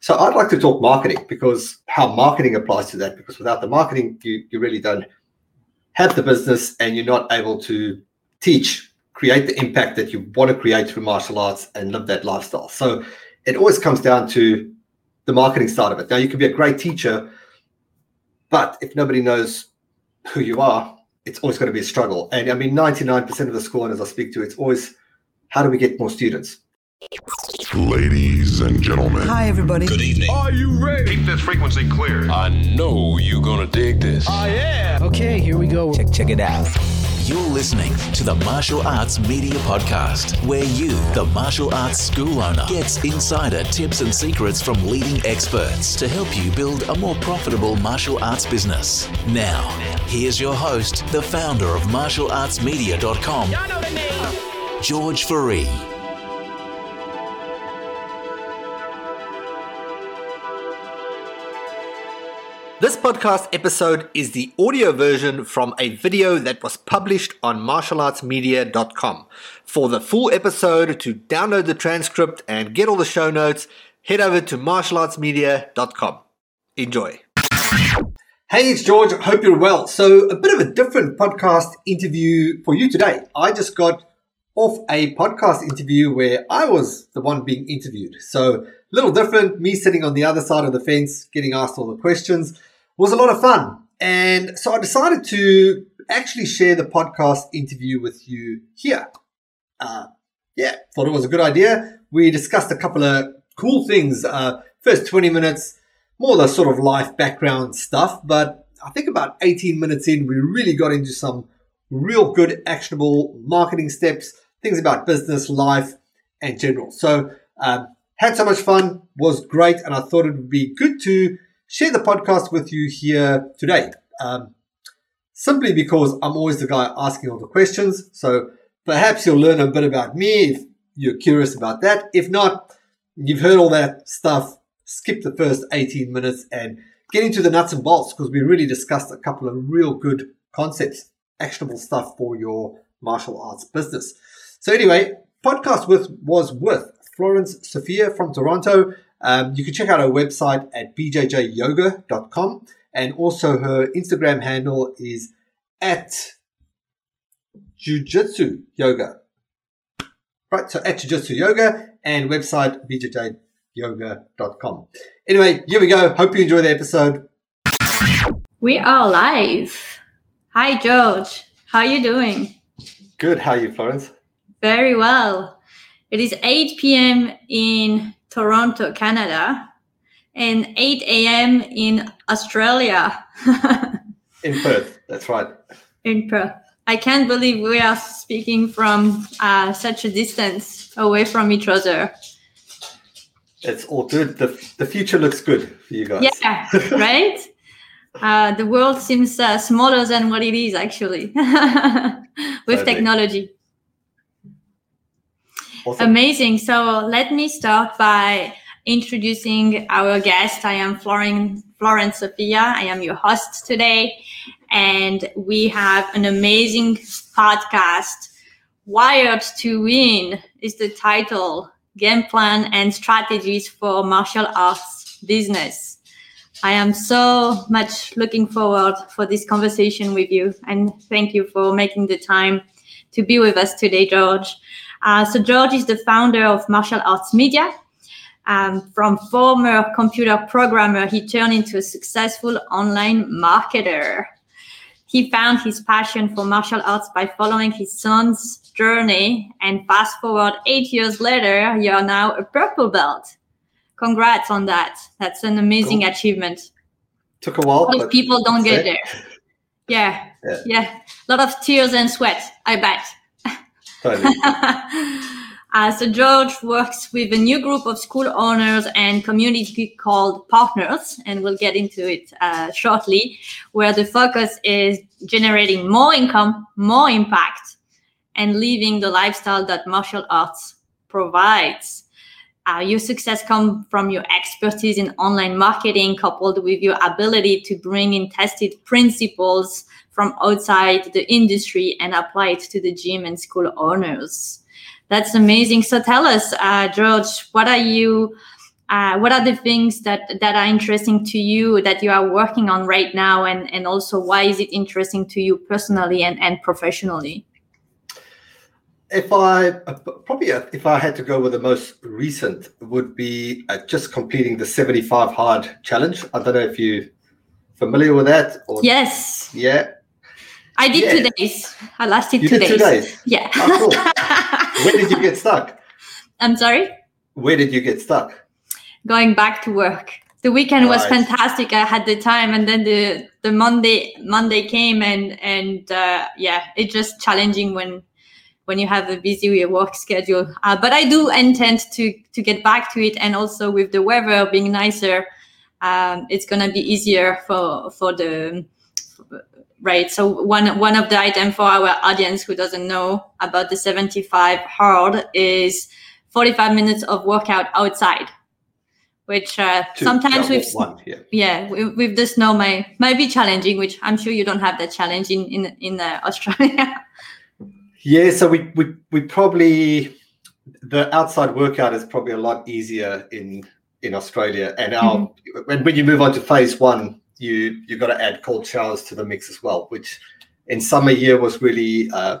So I'd like to talk marketing because how marketing applies to that. Because without the marketing, you, you really don't have the business and you're not able to teach, create the impact that you want to create through martial arts and live that lifestyle. So it always comes down to the marketing side of it. Now you can be a great teacher, but if nobody knows who you are, it's always going to be a struggle. And I mean, 99% of the school owners I speak to, it's always how do we get more students? Ladies and gentlemen. Hi, everybody. Good evening. Are you ready? Keep this frequency clear. I know you're gonna dig this. I am. Okay, here we go. Check, check it out. You're listening to the Martial Arts Media Podcast, where you, the martial arts school owner, gets insider tips and secrets from leading experts to help you build a more profitable martial arts business. Now, here's your host, the founder of martialartsmedia.com, Y'all know the name. George Fourie. This podcast episode is the audio version from a video that was published on martialartsmedia.com. For the full episode, to download the transcript and get all the show notes, head over to martialartsmedia.com. Enjoy. Hey, it's George. Hope you're well. So, a bit of a different podcast interview for you today. I just got off a podcast interview where I was the one being interviewed. So, a little different. Me sitting on the other side of the fence, getting asked all the questions was a lot of fun. And so I decided to actually share the podcast interview with you here. Uh, yeah, thought it was a good idea. We discussed a couple of cool things. Uh, first 20 minutes, more the sort of life background stuff, but I think about 18 minutes in, we really got into some real good actionable marketing steps, things about business, life, and general. So, um, had so much fun, was great, and I thought it would be good to share the podcast with you here today. Um, simply because I'm always the guy asking all the questions. So perhaps you'll learn a bit about me if you're curious about that. If not, you've heard all that stuff. Skip the first 18 minutes and get into the nuts and bolts because we really discussed a couple of real good concepts, actionable stuff for your martial arts business. So anyway, podcast with was with Florence Sophia from Toronto. Um, you can check out her website at bjjyoga.com and also her Instagram handle is at jujitsu yoga. Right, so at jujitsu yoga and website bjjyoga.com. Anyway, here we go. Hope you enjoy the episode. We are live. Hi, George. How are you doing? Good. How are you, Florence? Very well. It is 8 p.m. in Toronto, Canada, and 8 a.m. in Australia. In Perth. That's right. in Perth. I can't believe we are speaking from uh, such a distance away from each other. It's all good. The, the future looks good for you guys. Yeah, right? Uh, the world seems uh, smaller than what it is actually with technology. Awesome. Amazing. So let me start by introducing our guest. I am Florence, Florence Sophia. I am your host today. And we have an amazing podcast. Wired to Win is the title, Game Plan and Strategies for Martial Arts Business. I am so much looking forward for this conversation with you. And thank you for making the time to be with us today, George. Uh, so George is the founder of Martial Arts Media. Um, from former computer programmer, he turned into a successful online marketer. He found his passion for martial arts by following his son's journey. And fast forward eight years later, you are now a purple belt. Congrats on that. That's an amazing Cool. achievement. Took a while. A lot but of people don't get Okay. there. Yeah, Yeah. yeah. A lot of tears and sweat, I bet. Uh, so George works with a new group of school owners and community called Partners, and we'll get into it uh, shortly, where the focus is generating more income, more impact, and living the lifestyle that martial arts provides. Uh, your success comes from your expertise in online marketing, coupled with your ability to bring in tested principles from outside the industry and apply it to the gym and school owners. That's amazing. So tell us, uh, George, what are you uh, what are the things that that are interesting to you that you are working on right now and and also why is it interesting to you personally and and professionally if I probably if I had to go with the most recent would be uh, just completing the 75 hard challenge. I don't know if you familiar with that or yes yeah I did Yeah. two days. I lasted You two days. two days? Yeah. Oh, cool. where did you get stuck I'm sorry. where did you get stuck Going back to work. The weekend was fantastic. I had the time, and then the the Monday Monday came, and and uh, yeah, it's just challenging when when you have a busy work schedule. Uh, but I do intend to to get back to it, and also with the weather being nicer, um, it's gonna be easier for for the right. So one one of the items for our audience who doesn't know about the 75 hard is 45 minutes of workout outside, which uh, Two- sometimes yeah, with one yeah yeah with, with the snow might might be challenging. Which I'm sure you don't have that challenge in in in uh, Australia. Yeah, so we we we probably the outside workout is probably a lot easier in in Australia, and our when when you move on to phase one, you you got to add cold showers to the mix as well, which in summer year was really uh,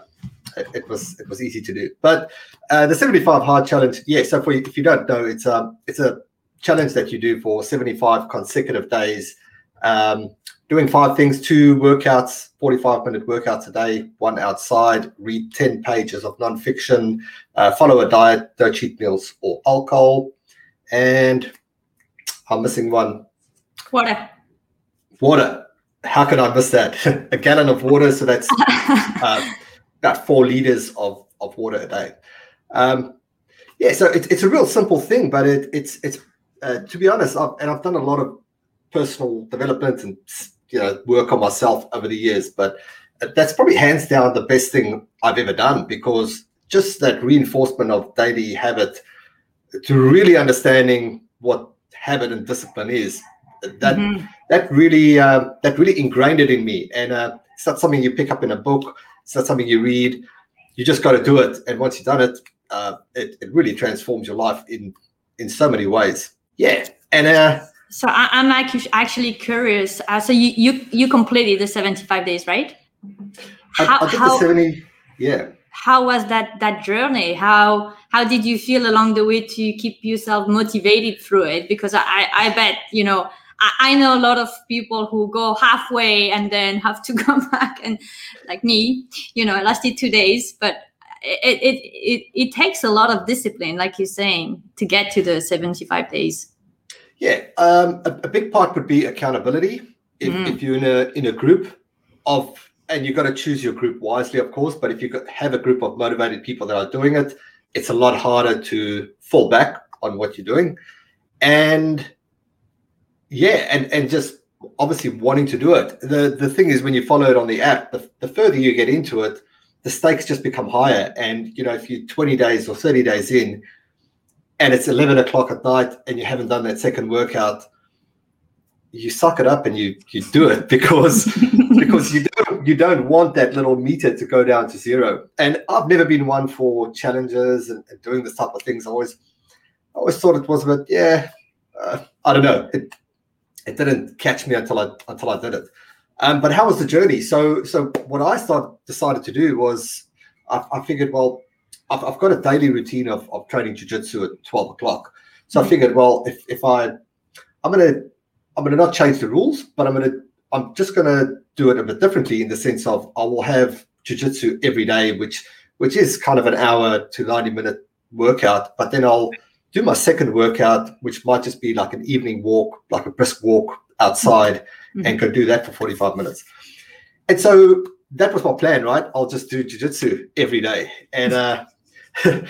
it, it was it was easy to do. But uh, the seventy five hard challenge, yeah. So for, if you don't know, it's um it's a challenge that you do for seventy five consecutive days. Um, doing five things two workouts 45 minute workouts a day one outside read 10 pages of nonfiction uh, follow a diet don't cheat meals or alcohol and i'm missing one Water. Water. How can i miss that? A gallon of water so that's uh, about four liters of, of water a day. Um, yeah so it's, it's a real simple thing but it, it's it's uh, to be honest I've, and i've done a lot of personal development and you know work on myself over the years but that's probably hands down the best thing i've ever done because just that reinforcement of daily habit to really understanding what habit and discipline is that Mhm. That really uh, that really ingrained it in me and uh, it's not something you pick up in a book it's not something you read you just got to do it and once you've done it, uh, it it really transforms your life in in so many ways yeah and uh So I, I'm actu- actually curious. Uh, so you, you you completed the 75 days, right? I, How, I did how, the 70 yeah how was that that journey? How how did you feel along the way to keep yourself motivated through it? Because I I, I bet you know I, I know a lot of people who go halfway and then have to go back and like me, you know, I lasted two days, but it it it, it takes a lot of discipline, like you're saying, to get to the 75 days. Yeah, um, a, a big part would be accountability. If, Mm. if you're in a in a group of, and you've got to choose your group wisely, of course. But if you have a group of motivated people that are doing it, it's a lot harder to fall back on what you're doing, and yeah, and and just obviously wanting to do it. The the thing is, when you follow it on the app, the, the further you get into it, the stakes just become higher. And you know, if you're 20 days or 30 days in, and it's 11 o'clock at night and you haven't done that second workout you suck it up and you you do it because because you don't you don't want that little meter to go down to zero and i've never been one for challenges and, and doing this type of things i always I always thought it was a bit yeah uh, i don't know it it didn't catch me until i until i did it. Um, but how was the journey? So so what i started decided to do was i, I figured well I've, I've got a daily routine of, of training jiu-jitsu at 12 o'clock. So i figured well if, if i i'm going to i'm to not change the rules but i'm to i'm just going to do it a bit differently in the sense of i will have jiu-jitsu every day which which is kind of an hour to 90 minute workout but then i'll do my second workout which might just be like an evening walk like a brisk walk outside and go do that for 45 minutes. And so that was my plan right? I'll just do jiu-jitsu every day. And uh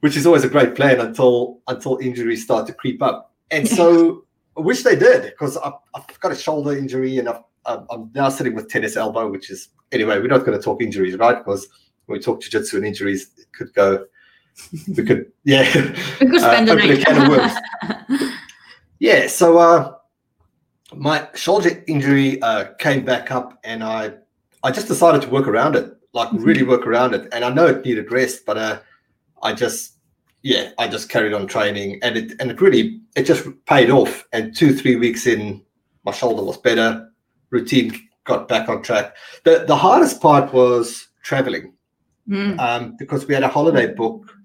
which is always a great plan until until injuries start to creep up. And so I wish they did because I've, I've got a shoulder injury and I've, I'm I'm now sitting with tennis elbow which is anyway we're not going to talk injuries right? Because when we talk jiu-jitsu and injuries it could go we could yeah We could uh, spend the a can of worms. Yeah, so uh, my shoulder injury uh, came back up, and I I just decided to work around it, like really work around it. And I know it needed rest, but uh, I just yeah, I just carried on training, and it and it really it just paid off. And two three weeks in, my shoulder was better. Routine got back on track. The the hardest part was traveling Mm. um, because we had a holiday book,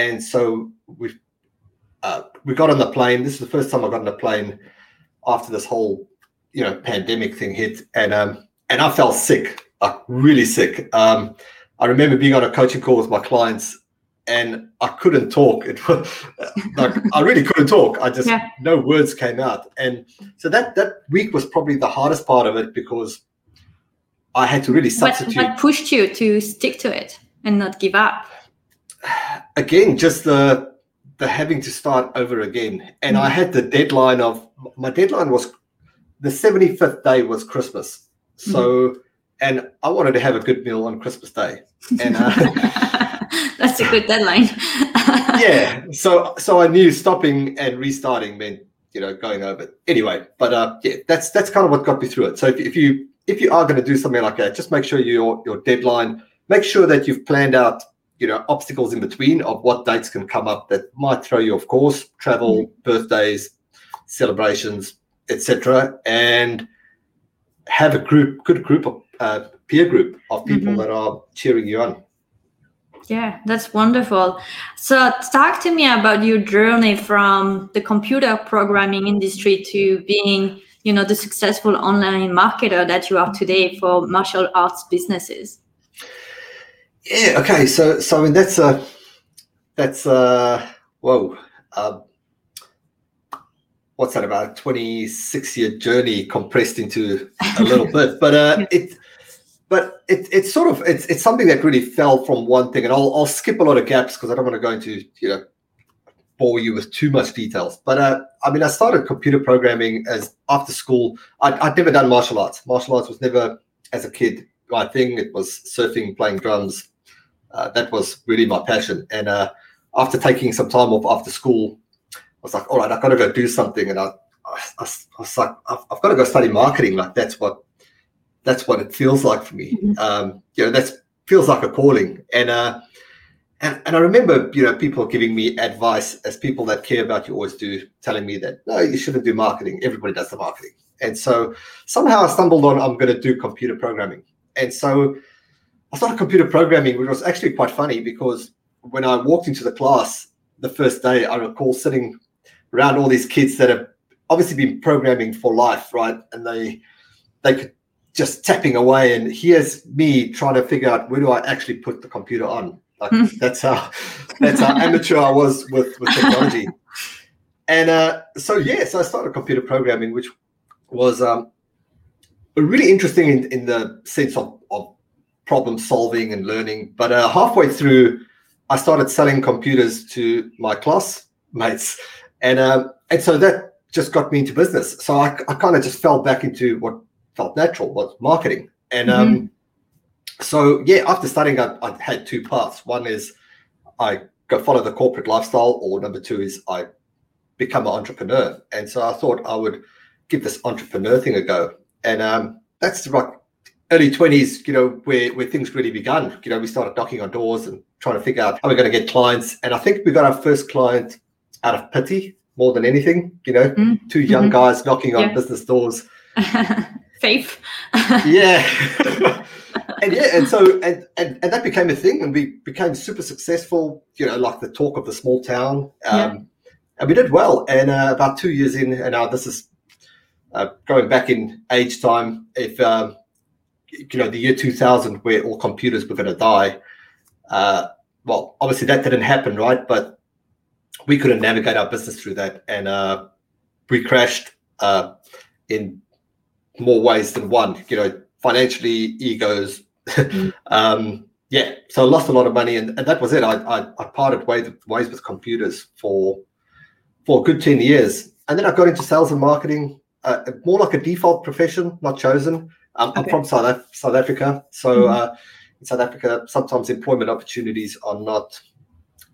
and so we uh, we got on the plane. This is the first time I got on the plane after this whole you know pandemic thing hit, and um, and I felt sick, like really sick. Um, I remember being on a coaching call with my clients, and I couldn't talk. It was like I really couldn't talk. I just Yeah. no words came out, and so that that week was probably the hardest part of it because I had to really What, substitute what pushed you to stick to it and not give up? Again just the the having to start over again. And i had the deadline of my deadline was the 75th day was christmas. So and i wanted to have a good meal on christmas day. And uh, That's a good deadline. yeah. So so i knew stopping and restarting meant you know going over. It anyway but uh yeah that's that's kind of what got me through it. So if, if you if you are going to do something like that just make sure your your deadline make sure that you've planned out you know obstacles in between of what dates can come up that might throw you off course travel birthdays celebrations etc and have a group good group of uh, peer group of people Mhm. that are cheering you on Yeah, that's wonderful. So, talk to me about your journey from the computer programming industry to being, you know, the successful online marketer that you are today for martial arts businesses. Yeah. Okay. So so I mean that's a that's a whoa. Um, what's that about? Twenty six year journey compressed into a little bit, but uh, it. But it, it's sort of it's it's something that really fell from one thing, and I'll I'll skip a lot of gaps because I don't want to go into you know bore you with too much details. But uh, I mean, I started computer programming as after school. I, I'd never done martial arts. Martial arts was never as a kid my thing. It was surfing, playing drums, uh, that was really my passion. And uh, after taking some time off after school, I was like, all right, I've got to go do something. And I, I, I was like, I've, I've got to go study marketing. Like that's what that's what it feels like for me. Um, you know, that feels like a calling. And uh, and and I remember, you know, people giving me advice as people that care about you always do, telling me that no, you shouldn't do marketing. Everybody does the marketing. And so somehow I stumbled on I'm going to do computer programming. And so I started computer programming, which was actually quite funny because when I walked into the class the first day, I recall sitting around all these kids that have obviously been programming for life, right? And they they could just tapping away, and here's me trying to figure out where do I actually put the computer on. Like that's how that's how amateur I was with with technology. And uh, so yeah, so I started computer programming, which was um, really interesting in, in the sense of problem solving and learning. But uh, halfway through, I started selling computers to my classmates, and um, and so that just got me into business. So I, I kind of just fell back into what felt natural was marketing, and um, so yeah, after studying, I, I had two paths. One is I go follow the corporate lifestyle, or number two is I become an entrepreneur. And so I thought I would give this entrepreneur thing a go, and um, that's like early 20s you know where where things really begun you know we started knocking on doors and trying to figure out how we're going to get clients and i think we got our first client out of pity more than anything you know Mm. two young Mhm. guys knocking on Yeah. business doors Faith. yeah and yeah and so and, and and that became a thing and we became super successful you know like the talk of the small town um Yeah. and we did well and uh, about two years in and now this is uh, going back in age time if um you know the year 2000 where all computers were going to die. Uh well obviously that didn't happen right? But we couldn't navigate our business through that. And uh we crashed uh in more ways than one you know financially egos. Um yeah so I lost a lot of money and, and that was it. I i, I parted ways, ways with computers for for a good 10 years. And then i got into sales and marketing uh, more like a default profession not chosen um, i'm from south, Af- south africa so Mhm. uh, in south africa sometimes employment opportunities are not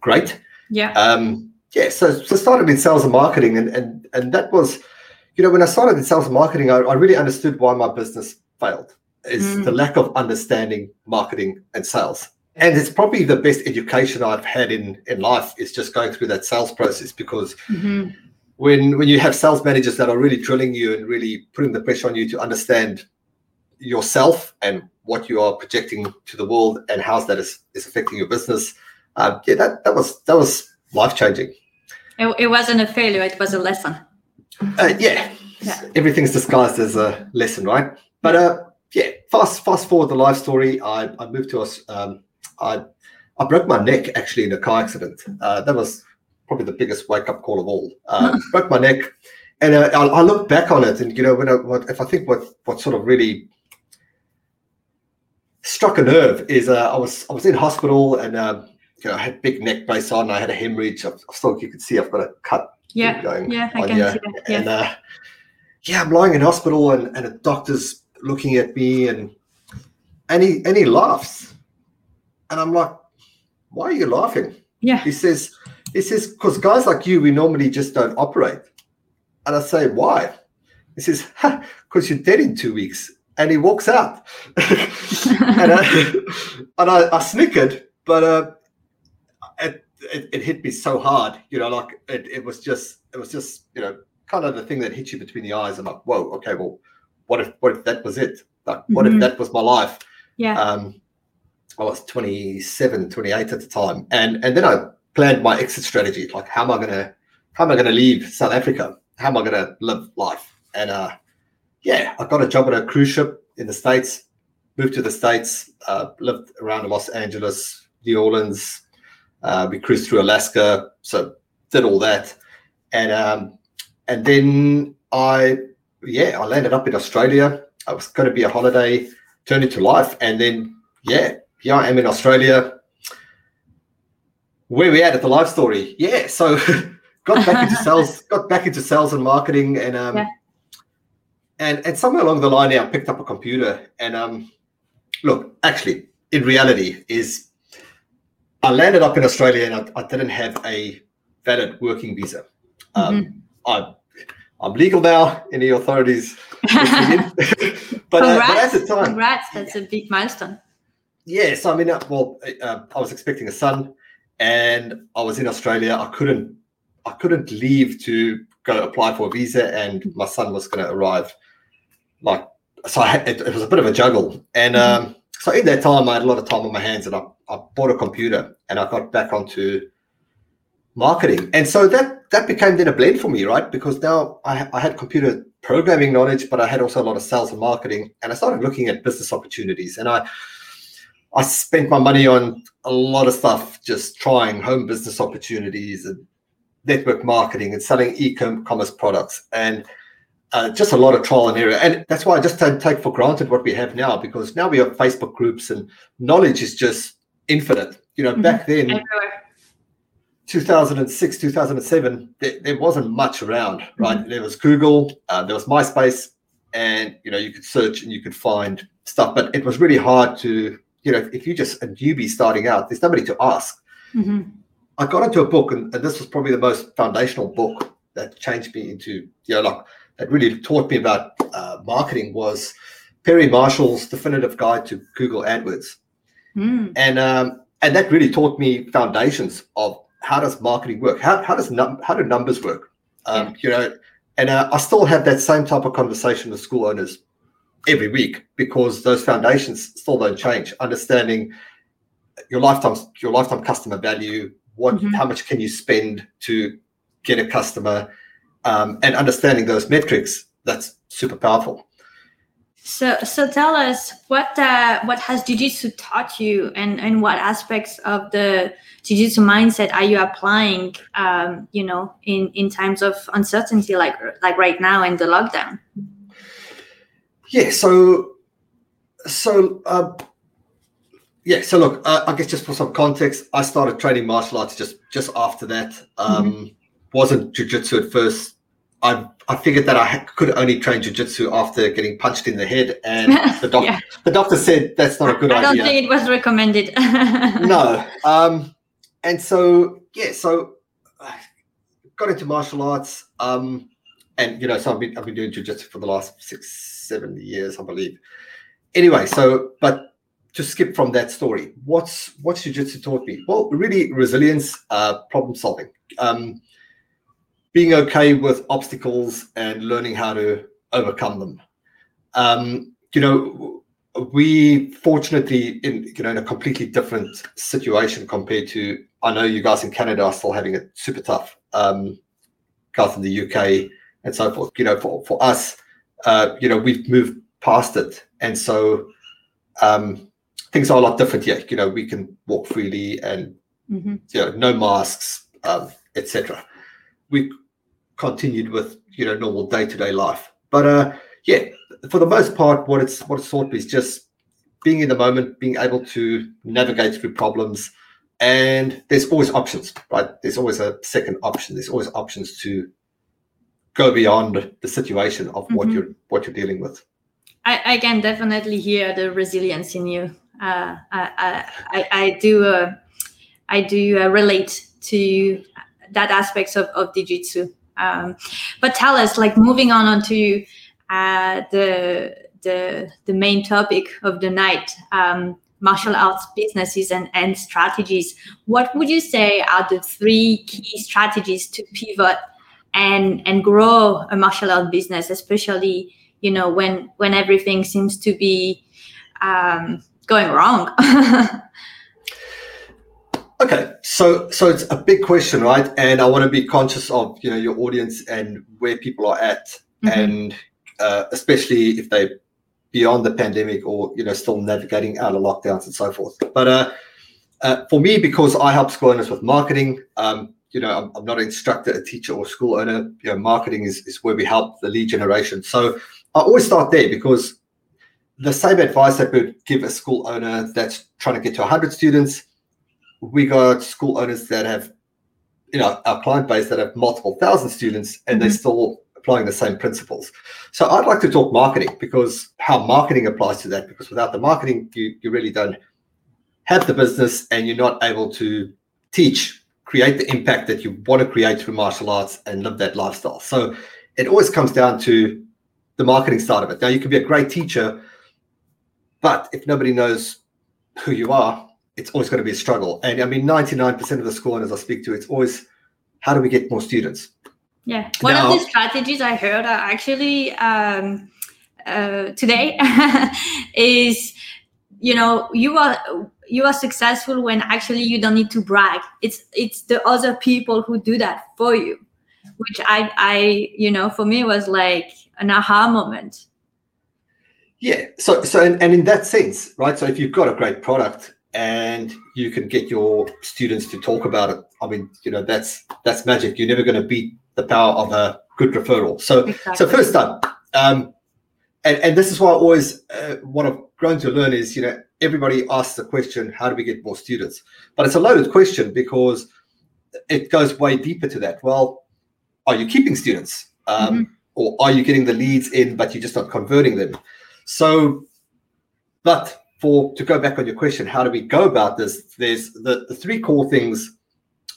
great Yeah. um, yeah, so so started in sales and marketing, and and and that was, you know, when I started in sales and marketing, I, I really understood why my business failed. Is Mm. the lack of understanding marketing and sales, and it's probably the best education I've had in in life is just going through that sales process because Mhm. when when you have sales managers that are really drilling you and really putting the pressure on you to understand yourself and what you are projecting to the world and how that is, is affecting your business. Um, yeah that, that was that was life changing It, it wasn't a failure; it was a lesson. uh, yeah. Yeah. everything's disguised as a lesson right? But uh yeah fast fast forward the life story. I i moved to us um i i broke my neck actually in a car accident. Uh that was probably the biggest wake up call of all. Uh, broke my neck. And uh, I, I look back on it and you know when I, what if i think what what sort of really struck a nerve is uh, i was i was in hospital and um you know i had big neck brace on i had a hemorrhage I've, I've still you can see i've got a cut Yeah, going yeah, I can here. see that. Yeah. And uh, yeah, I'm lying in hospital, and, and a doctor's looking at me, and and he and he laughs, and I'm like, "Why are you laughing?" yeah. He says, "He says because guys like you, we normally just don't operate." And I say, "Why?" He says, "Because you're dead in two weeks." And he walks out, and I, and I, I snickered, but uh, it, it it hit me so hard, you know, like it, it was just it was just you know kind of the thing that hits you between the eyes. I'm like, whoa, okay, well, what if what if that was it? Like, what Mhm. if that was my life? Yeah. Um, I was 27, 28 at the time, and and then I planned my exit strategy. Like, how am I gonna how am I gonna leave South Africa? How am I gonna live life? And uh, yeah, I got a job on a cruise ship in the states. Moved to the states. Uh, lived around Los Angeles, New Orleans. Uh, we cruised through Alaska, so did all that, and um, and then I yeah I landed up in Australia. I was going to be a holiday, turned into life, and then yeah, here I am in Australia. Where we at at the life story? Yeah, so got back into sales, got back into sales and marketing, and um, Yeah. And and somewhere along the line, there, I picked up a computer, and um, look, actually, in reality, is I landed up in Australia, and I, I didn't have a valid working visa. Um, I I'm legal now in the authorities. but, uh, but at the time, Congrats! That's a big milestone. Yes, I mean, uh, well, uh, I was expecting a son, and I was in Australia. I couldn't, I couldn't leave to go apply for a visa, and my son was going to arrive. Like, so I had, it, it was a bit of a juggle, and um, so in that time, I had a lot of time on my hands, and I, I bought a computer, and I got back onto marketing, and so that that became then a blend for me, right? Because now I, I had computer programming knowledge, but I had also a lot of sales and marketing, and I started looking at business opportunities, and I. I spent my money on a lot of stuff, just trying home business opportunities and network marketing and selling e-commerce products, and uh, just a lot of trial and error. And that's why I just don't take for granted what we have now, because now we have Facebook groups and knowledge is just infinite. You know, back then, Everywhere. 2006, 2007, there, there wasn't much around, right? There was Google, uh, there was MySpace, and you know you could search and you could find stuff, but it was really hard to, you know, if you just a newbie starting out, there's nobody to ask. Mhm. I got into a book, and, and this was probably the most foundational book that changed me into, you know, like that really taught me about uh, marketing was Perry Marshall's Definitive Guide to Google AdWords. Mm. and um, and that really taught me foundations of how does marketing work? How, how does num- how do numbers work? Um, you know and uh, i still have that same type of conversation with school owners every week because those foundations still don't change. Understanding your lifetime your lifetime customer value what Mhm. how much can you spend to get a customer um, and understanding those metrics that's super powerful So, so tell us what uh, what has Jiu-Jitsu taught you, and and what aspects of the Jiu-Jitsu mindset are you applying? Um, you know, in in times of uncertainty, like like right now in the lockdown. Yeah. So, so uh, yeah. So look, uh, I guess just for some context, I started training martial arts just just after that. Um, Wasn't jujitsu at first. I I figured that I could only train jujitsu after getting punched in the head, and the doctor Yeah. the doctor said that's not a good idea. I don't idea. think it was recommended. no. Um, and so yeah, so I got into martial arts. Um, and you know, so I've been I've been doing jujitsu for the last six, seven years, I believe. Anyway, so but to skip from that story, what's what's jiu-jitsu taught me? Well, really resilience, uh, problem solving, um, being okay with obstacles and learning how to overcome them. Um, you know, we fortunately in you know in a completely different situation compared to I know you guys in Canada are still having it super tough. Um, guys in the UK and so forth. You know, for for us, uh, you know, we've moved past it, and so um, things are a lot different here. You know, we can walk freely and Mhm. you know, no masks, um, etc. We continued with you know normal day to day life, but uh, yeah, for the most part, what it's what it's taught me is just being in the moment, being able to navigate through problems, and there's always options, right? There's always a second option. There's always options to go beyond the situation of what Mhm. you're what you're dealing with. I, I can definitely hear the resilience in you. Uh, I, I, I, I do, uh, I do uh, relate to that aspects of, of Jiu-Jitsu. Um, but tell us, like moving on onto uh, the, the, the main topic of the night, um, martial arts businesses and, and strategies. What would you say are the three key strategies to pivot and, and grow a martial art business, especially you know when when everything seems to be um, going wrong Okay, so so it's a big question, right? And I want to be conscious of you know your audience and where people are at, Mhm. and uh, especially if they beyond the pandemic or you know still navigating out of lockdowns and so forth. But uh, uh, for me, because I help school owners with marketing, um, you know, I'm, I'm not an instructor, a teacher, or school owner. You know, marketing is is where we help the lead generation. So I always start there because the same advice that would give a school owner that's trying to get to 100 students we got school owners that have, you know, our client base that have multiple thousand students and they're mm-hmm. still applying the same principles. So I'd like to talk marketing because how marketing applies to that, because without the marketing, you, you really don't have the business and you're not able to teach, create the impact that you want to create through martial arts and live that lifestyle. So it always comes down to the marketing side of it. Now you can be a great teacher, but if nobody knows who you are, it's always going to be a struggle. And I mean, 99% of the school owners I speak to, it's always how do we get more students? yeah one Now- of the strategies i heard actually um, uh, today is you know you are you are successful when actually you don't need to brag it's it's the other people who do that for you which i i you know for me was like an aha moment Yeah. So, so, and, and in that sense, right? So, if you've got a great product and you can get your students to talk about it, I mean, you know, that's that's magic. You're never going to beat the power of a good referral. So, so first up, um, and and this is why I always uh, what I've grown to learn is, you know, everybody asks the question, how do we get more students? But it's a loaded question because it goes way deeper to that. Well, are you keeping students? Um, Or are you getting the leads in, but you're just not converting them? So, but for to go back on your question, how do we go about this? There's the, the three core things,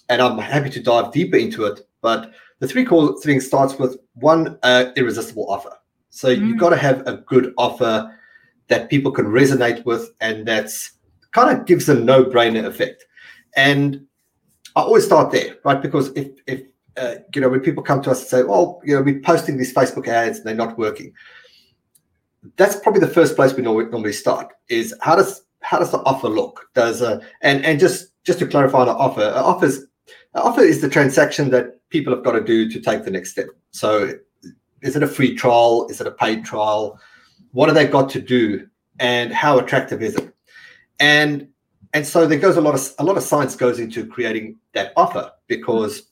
and I'm happy to dive deeper into it. But the three core things starts with one uh, irresistible offer. So you've Mm. got to have a good offer that people can resonate with, and that's kind of gives a no-brainer effect. And I always start there, right? Because if if uh, you know when people come to us and say, "Well, you know, we're posting these Facebook ads and they're not working," that's probably the first place we normally, start. Is how does how does the offer look? Does uh, and and just just to clarify the offer, an offers an offer is the transaction that people have got to do to take the next step. So, is it a free trial? Is it a paid trial? What have they got to do? And how attractive is it? And and so there goes a lot of a lot of science goes into creating that offer because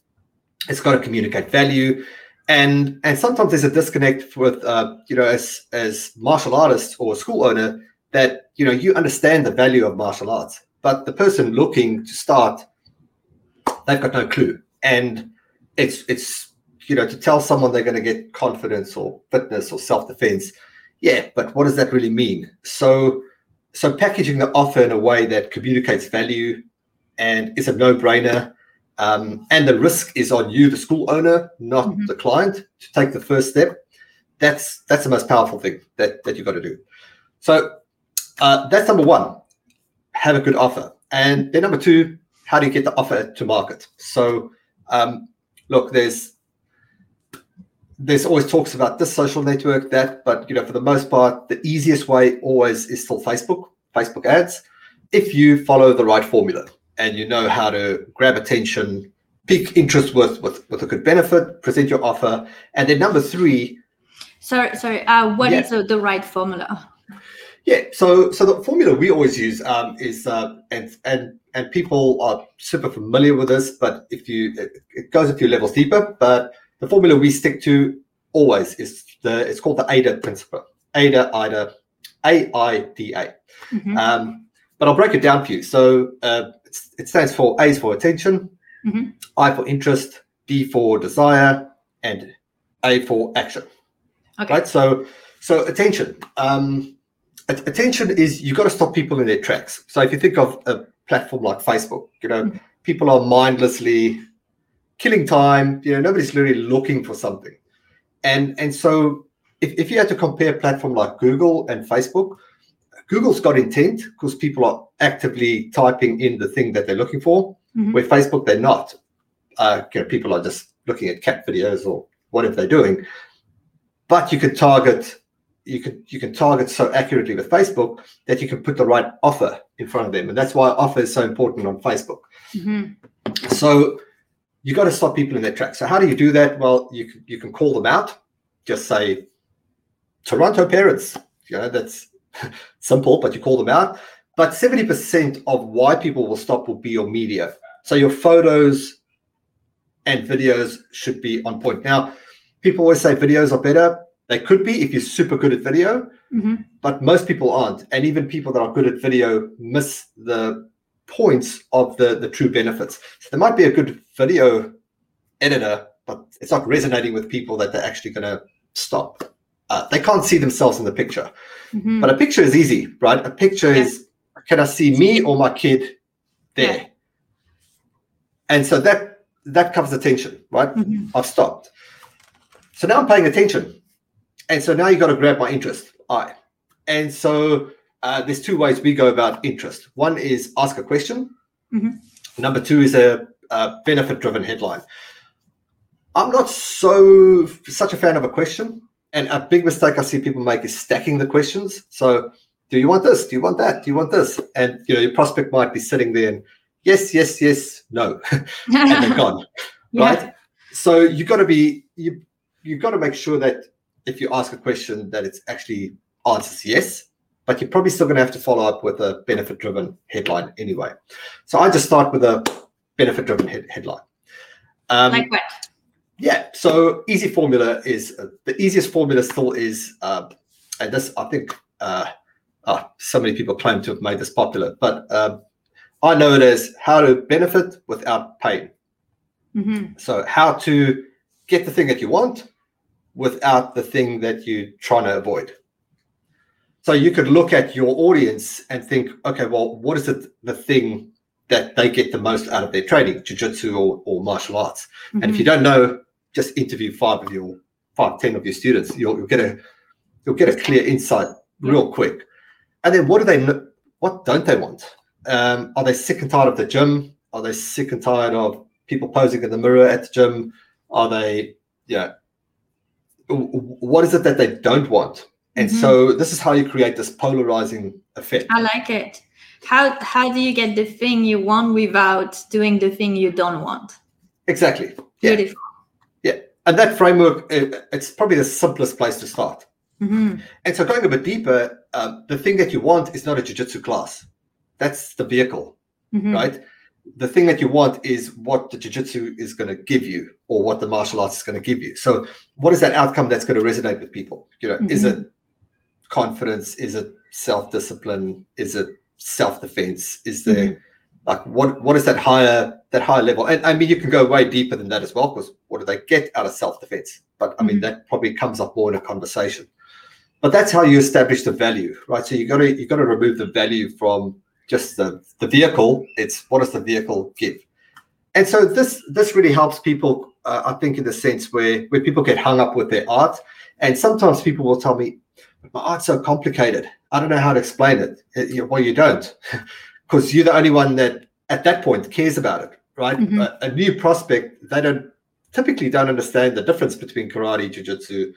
it's got to communicate value and and sometimes there's a disconnect with uh, you know as as martial artist or school owner that you know you understand the value of martial arts but the person looking to start they've got no clue. And it's it's you know to tell someone they're going to get confidence or fitness or self-defense yeah but what does that really mean? So so packaging the offer in a way that communicates value and is a no-brainer um, and the risk is on you the school owner not Mhm. the client to take the first step that's that's the most powerful thing that that you've got to do so uh, that's number one have a good offer. And then number two, how do you get the offer to market? So um, look, there's there's always talks about this social network, that, but you know, for the most part, the easiest way always is still Facebook, Facebook ads. If you follow the right formula and you know how to grab attention, pick interest with with, with a good benefit, present your offer, and then number three, Sorry, sorry. Uh, what is Yeah. the, the right formula? Yeah, so so the formula we always use um, is uh, and and and people are super familiar with this, but if you it, it goes a few levels deeper, but the formula we stick to always is the it's called the AIDA principle. AIDA, IDA, A I D A. Mhm. Um, but I'll break it down for you. So uh, it's, it stands for A is for attention, Mhm. I for interest, D for desire, and A for action Okay. right so so attention um at- attention is you've got to stop people in their tracks so if you think of a platform like facebook you know Mhm. people are mindlessly killing time you know nobody's really looking for something and and so if, if you had to compare a platform like google and facebook google's got intent because people are actively typing in the thing that they're looking for. Mhm. where facebook they're not. Uh, you know, people are just looking at cat videos or whatever they're doing. But you can target you can you can target so accurately with facebook that you can put the right offer in front of them. And that's why offer is so important on facebook. Mhm. so you got to stop people in their tracks. So how do you do that? Well you can you can call them out. Just say toronto parents you know that's simple but you call them out. But 70% of why people will stop will be your media. So your photos and videos should be on point. Now people always say videos are better. They could be if you're super good at video Mhm. but most people aren't. And even people that are good at video miss the points of the the true benefits. So there might be a good video editor but it's not resonating with people that they're actually going to stop uh, they can't see themselves in the picture Mhm. but a picture is easy right a picture Yeah. is can i see me or my kid there Yeah. and so that that covers attention right Mhm. I've stopped. So now I'm paying attention. And so now you've got to grab my interest. I. And so uh, there's two ways we go about interest. One is ask a question. Mhm. Number two is a, a benefit driven headline. I'm not so such a fan of a question. And a big mistake I see people make is stacking the questions. So do you want this? Do you want that? Do you want this? And you know, your prospect might be sitting there and yes, yes, yes, no, and they're gone Yeah. right? So you have got to be you you got to make sure that if you ask a question that it's actually answers yes, but you're probably still going to have to follow up with a benefit driven headline anyway. So I just start with a benefit driven head- headline. Um, like what? Yeah. So easy formula is uh, the easiest formula still is, uh, and this I think uh, ah, so many people claim to have made this popular, but um, I know it as how to benefit without pain. Mhm. So, how to get the thing that you want without the thing that you're trying to avoid. So, you could look at your audience and think, okay, well, what is it, the thing that they get the most out of their training, jujitsu or, or martial arts? And if you don't know, just interview five of your five, ten of your students. You'll, you'll get a you'll get a clear insight real quick. And then, what do they? What don't they want? Um, are they sick and tired of the gym? Are they sick and tired of people posing in the mirror at the gym? Are they, yeah, what is it that they don't want? And Mhm. so this is how you create this polarizing effect. I like it. How how do you get the thing you want without doing the thing you don't want? Exactly. Yeah. Beautiful. And that framework, it, it's probably the simplest place to start. Mhm. And so going a bit deeper, um, the thing that you want is not a jiu-jitsu class. That's the vehicle. Mhm. right? The thing that you want is what the jiu-jitsu is going to give you or what the martial arts is going to give you. So what is that outcome that's going to resonate with people? You know, is it confidence? Is it self-discipline? Is it self-defense? Is there like what what is that higher that high level? And I mean you can go way deeper than that as well, because what do they get out of self-defense? But I mean Mhm. that probably comes up more in a conversation. But that's how you establish the value, right? So you got to you got to remove the value from just the, the vehicle it's what does the vehicle give and so this this really helps people uh, i think in the sense where where people get hung up with their art and sometimes people will tell me my art's so complicated i don't know how to explain it Uh, you know, well you don't because you're the only one that at that point cares about it, right? Mhm. A, a new prospect, they don't typically don't understand the difference between karate, jiu-jitsu,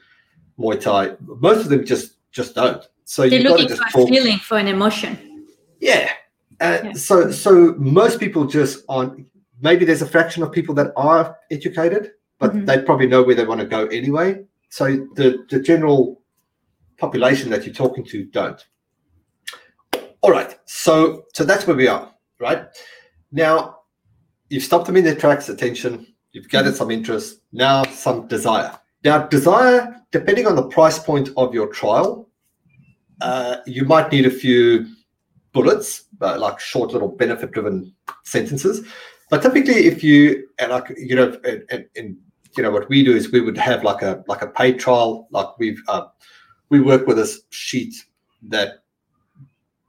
Muay Thai. Most of them just just don't. So They're you've looking for a talk. feeling, for an emotion. Yeah. Uh, Yeah. So so most people just aren't. Maybe there's a fraction of people that are educated, but Mhm. they probably know where they want to go anyway. So the the general population that you're talking to don't. All right. So so that's where we are. Right now, you've stopped them in their tracks. Attention. You've gathered some interest. Now some desire. Now desire, depending on the price point of your trial, uh, you might need a few bullets, uh, like short little benefit driven sentences. But typically, if you and like you know, and, and, and you know what we do is we would have like a like a paid trial. Like we've uh, we work with a sheet that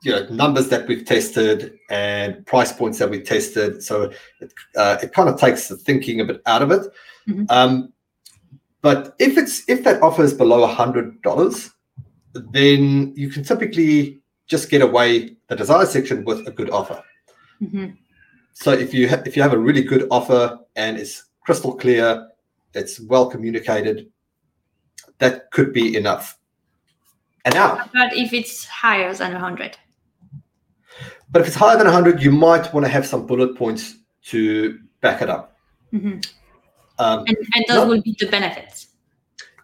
you know numbers that we've tested and price points that we tested. So it uh, it kind of takes the thinking a bit out of it. Mhm. Um, but if it's if that offer is below a hundred dollars, then you can typically just get away the desire section with a good offer. Mhm. So if you ha- if you have a really good offer and it's crystal clear, it's well communicated, that could be enough. And now, But if it's higher than 100, but if it's higher than 100, you might want to have some bullet points to back it up. Mhm. Um, and, and those No. will be the benefits.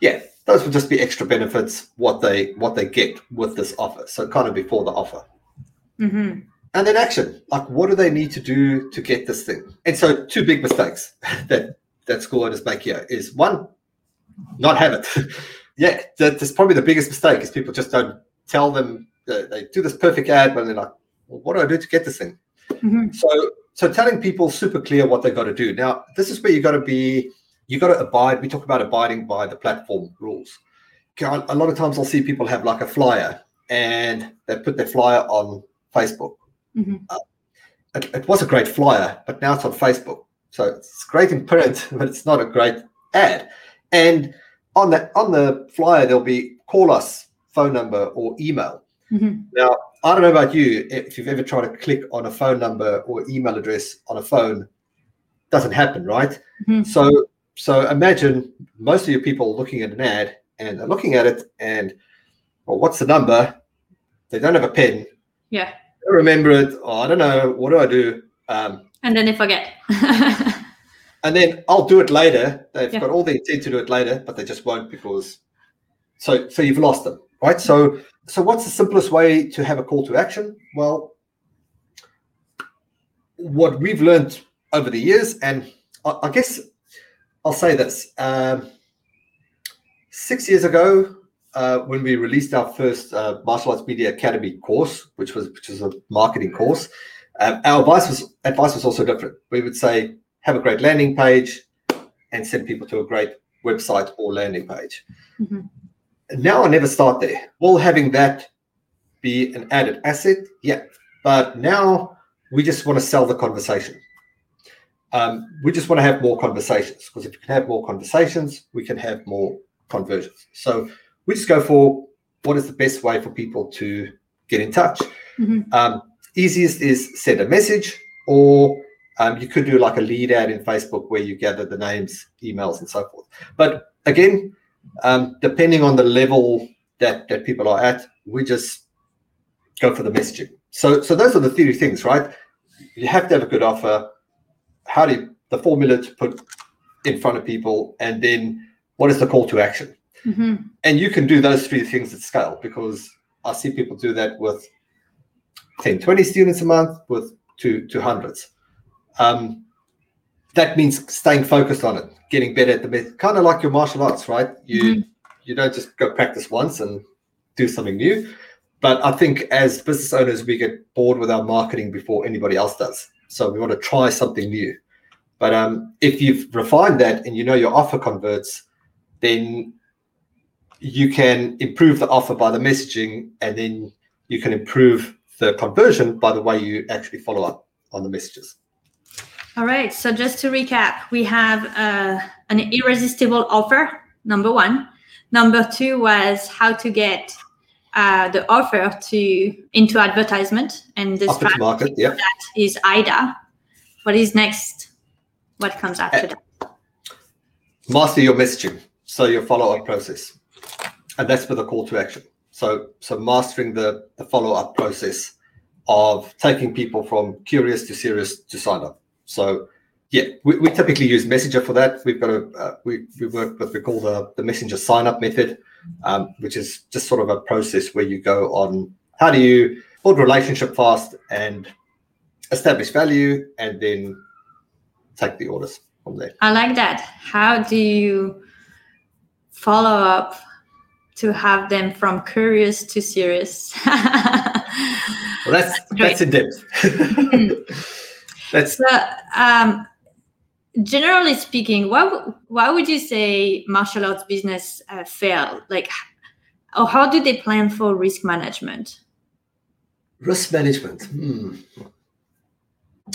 yeah, those would just be extra benefits what they what they get with this offer. So kind of before the offer. hmm And then action. Like, what do they need to do to get this thing? And so, two big mistakes that that school owners make here is one, not have it. yeah, that's probably the biggest mistake is people just don't tell them uh, they do this perfect ad, but they're like, what do I do to get this thing? Mhm. So, so telling people super clear what they've got to do. Now, this is where you've got to be—you've got to abide. We talk about abiding by the platform rules. A lot of times, I'll see people have like a flyer, and they put their flyer on Facebook Mhm. it, it was a great flyer, but now it's on Facebook. So it's great in print, but it's not a great ad. And on the on the flyer, there'll be call us, phone number, or email. Mhm. Now, I don't know about you, if you've ever tried to click on a phone number or email address on a phone, doesn't happen, right? Mhm. So so imagine most of your people looking at an ad and they're looking at it and well, what's the number? They don't have a pen. Yeah. They remember it. Oh, I don't know. What do I do? Um, And then they forget. and then I'll do it later. They've Yeah. got all the intent to do it later, but they just won't because so so you've lost them, right? So so what's the simplest way to have a call to action? Well, what we've learned over the years, and I, I guess I'll say this: um, six years ago, uh, when we released our first uh, martial arts media academy course, which was which was a marketing course, um, our advice was advice was also different. We would say have a great landing page and send people to a great website or landing page. Mhm. Now I never start there. Will having that be an added asset? Yeah. But now we just want to sell the conversation. Um, we just want to have more conversations because if you can have more conversations, we can have more conversions. So we just go for what is the best way for people to get in touch. Mhm. Um, easiest is send a message, or um, you could do like a lead ad in Facebook where you gather the names, emails, and so forth. But again, um, depending on the level that that people are at, we just go for the messaging. So, so those are the three things, right? You have to have a good offer. How do you, the formula to put in front of people, and then what is the call to action? Mhm. and you can do those three things at scale because I see people do that with 10, 20 students a month with two, two hundreds. Um, that means staying focused on it, getting better at the method, kind of like your martial arts, right? You you don't just go practice once and do something new. But I think as business owners, we get bored with our marketing before anybody else does. So we want to try something new. But um, if you've refined that and you know your offer converts, then you can improve the offer by the messaging and then you can improve the conversion by the way you actually follow up on the messages. All right. So just to recap, we have uh, an irresistible offer. Number one. Number two was how to get uh, the offer to into advertisement, and this market, yeah. that is AIDA. What is next? What comes after Uh, that? master your messaging so your follow-up process and that's with a call to action so so mastering the, the follow-up process of taking people from curious to serious to sign up so yeah we, we typically use messenger for that we've got a uh, we, we work with we call the, the messenger sign up method um, which is just sort of a process where you go on how do you build relationship fast and establish value and then take the orders from there I like that. How do you follow up to have them from curious to serious? Well, that's that's in depth. that's So, um, generally speaking, why why would you say martial arts business uh, fail? Like, or how do they plan for risk management? risk management. Hmm.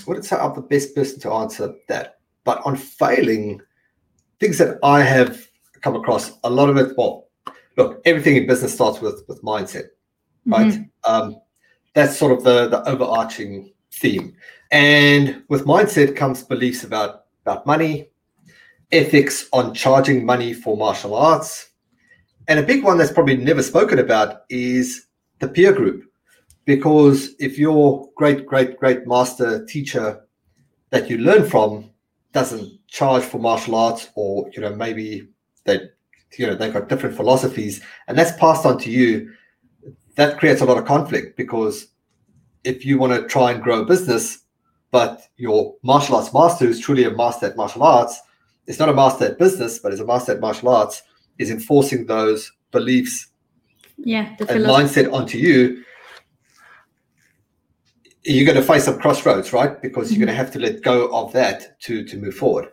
Wouldn't say I'm the best person to answer that, but on failing, things that I have come across, a lot of it. Well, look, everything in business starts with with mindset, right? Um, that's sort of the the overarching theme, and with mindset comes beliefs about about money, ethics on charging money for martial arts, and a big one that's probably never spoken about is the peer group. Because if your great great great master teacher that you learn from doesn't charge for martial arts or you know maybe they you know they've got different philosophies and that's passed on to you that creates a lot of conflict because if you want to try and grow a business but your martial arts master who's truly a master at martial arts is not a master at business but is a master at martial arts is enforcing those beliefs Yeah, the and mindset onto you, you're going to face some crossroads, right? Because you're going to have to let go of that to to move forward.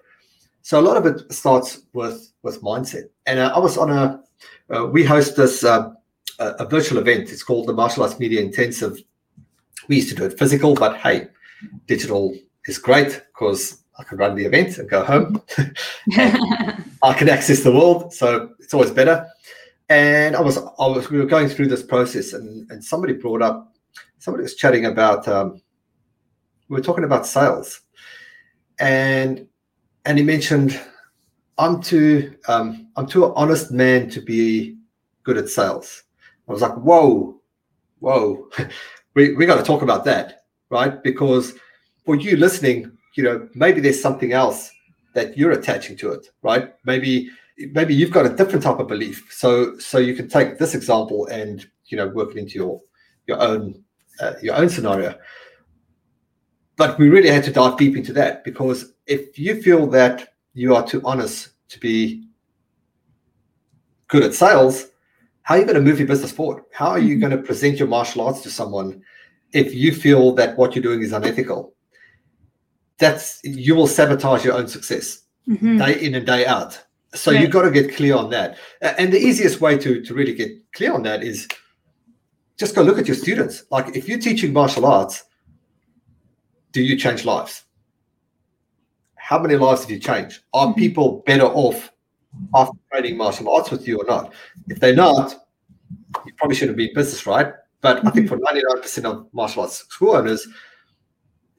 So a lot of it starts with with mindset. And uh, I was on a uh, we host this uh, a, a virtual event. It's called the Martial Arts Media Intensive. We used to do it physical, but hey, digital is great because I can run the event and go home. I can access the world, so it's always better. And I was, I was, we were going through this process, and and somebody brought up, somebody was chatting about, um, we were talking about sales, and and he mentioned, I'm too, um, I'm too an honest man to be good at sales. I was like, whoa, whoa, we we got to talk about that, right? Because for you listening, you know, maybe there's something else that you're attaching to it, right? Maybe maybe you've got a different type of belief. So so you can take this example and you know work it into your your own uh, your own scenario. But we really had to dive deep into that because if you feel that you are too honest to be good at sales, how are you going to move your business forward? How are you going to present your martial arts to someone if you feel that what you're doing is unethical? That's you will sabotage your own success Mhm. day in and day out. So Right. you've got to get clear on that. And the easiest way to, to really get clear on that is just go look at your students. Like if you're teaching martial arts, do you change lives? How many lives have you changed? Are Mhm. people better off after training martial arts with you or not? If they're not, you probably shouldn't be in business, right? But I think for 99% of martial arts school owners,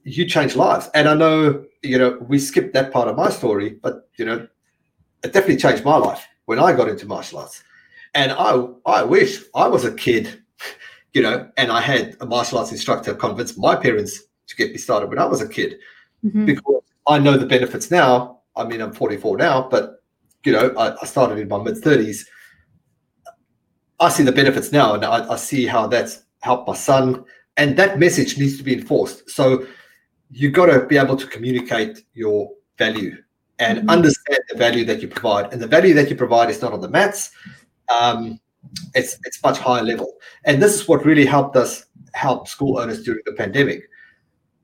you change lives. And I know, you know, we skipped that part of my story, but you know, it definitely changed my life when I got into martial arts. And I I wish I was a kid, you know, and I had a martial arts instructor convince my parents to get me started when I was a kid Mhm. because I know the benefits now. I mean, I'm 44 now, but you know, I, I started in my mid 30s. I see the benefits now, and I, I see how that's helped my son. And that message needs to be enforced. So you've got to be able to communicate your value and Mhm. understand the value that you provide. And the value that you provide is not on the mats. Um, it's it's much higher level. And this is what really helped us help school owners during the pandemic,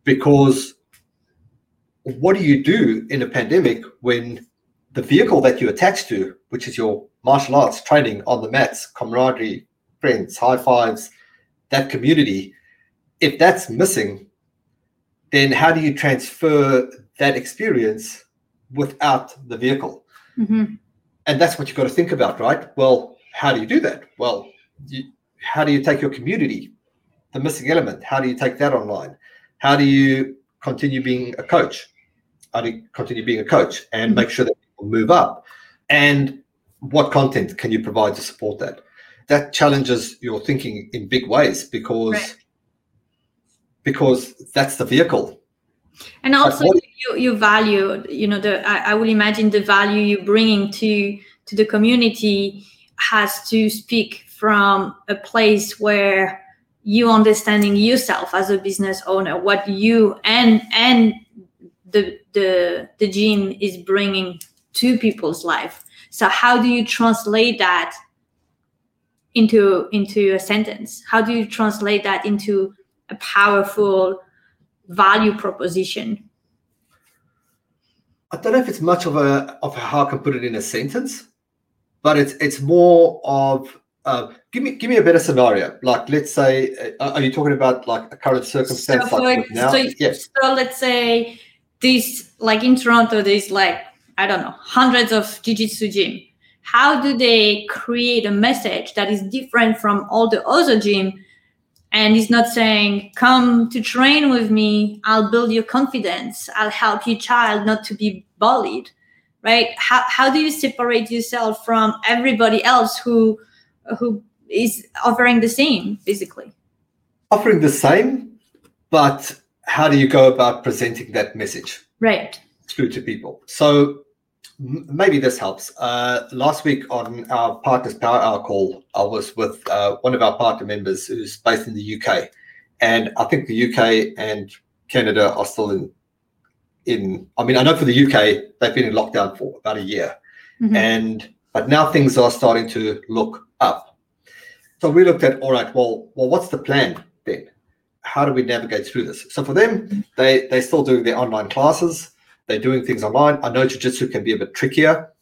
because what do you do in a pandemic when the vehicle that you attach to, which is your martial arts training on the mats, camaraderie, friends, high fives, that community, if that's missing, then how do you transfer that experience without the vehicle? Mhm. And that's what you've got to think about, right? Well, how do you do that? Well, you, how do you take your community, the missing element? How do you take that online? How do you continue being a coach? How do you continue being a coach and make sure that move up? And what content can you provide to support that? That challenges your thinking in big ways because Right. because that's the vehicle. and also what- you, you value you know the I, I would imagine the value you're bringing to to the community has to speak from a place where you understanding yourself as a business owner what you and and the the the gene is bringing to people's life so how do you translate that into into a sentence how do you translate that into a powerful value proposition I don't know if it's much of a of how I can put it in a sentence, but it's it's more of uh, give me give me a better scenario. Like let's say, uh, are you talking about like a current circumstance so, like now? so, yes. so let's say this like in toronto there's like i don't know hundreds of jiu-jitsu gym how do they create a message that is different from all the other gym and is not saying come to train with me i'll build your confidence i'll help your child not to be bullied right how, how do you separate yourself from everybody else who who is offering the same basically Offering the same, but how do you go about presenting that message? right through to people. So maybe this helps. Uh, last week on our Partners Power Hour call, I was with uh, one of our partner members who's based in the UK, and I think the UK and Canada are still in. In, I mean, I know for the UK they've been in lockdown for about a year, Mhm. and but now things are starting to look up. So we looked at all right. Well, well, what's the plan then? How do we navigate through this? So for them, they they're still doing their online classes. They're doing things online. I know jiu-jitsu can be a bit trickier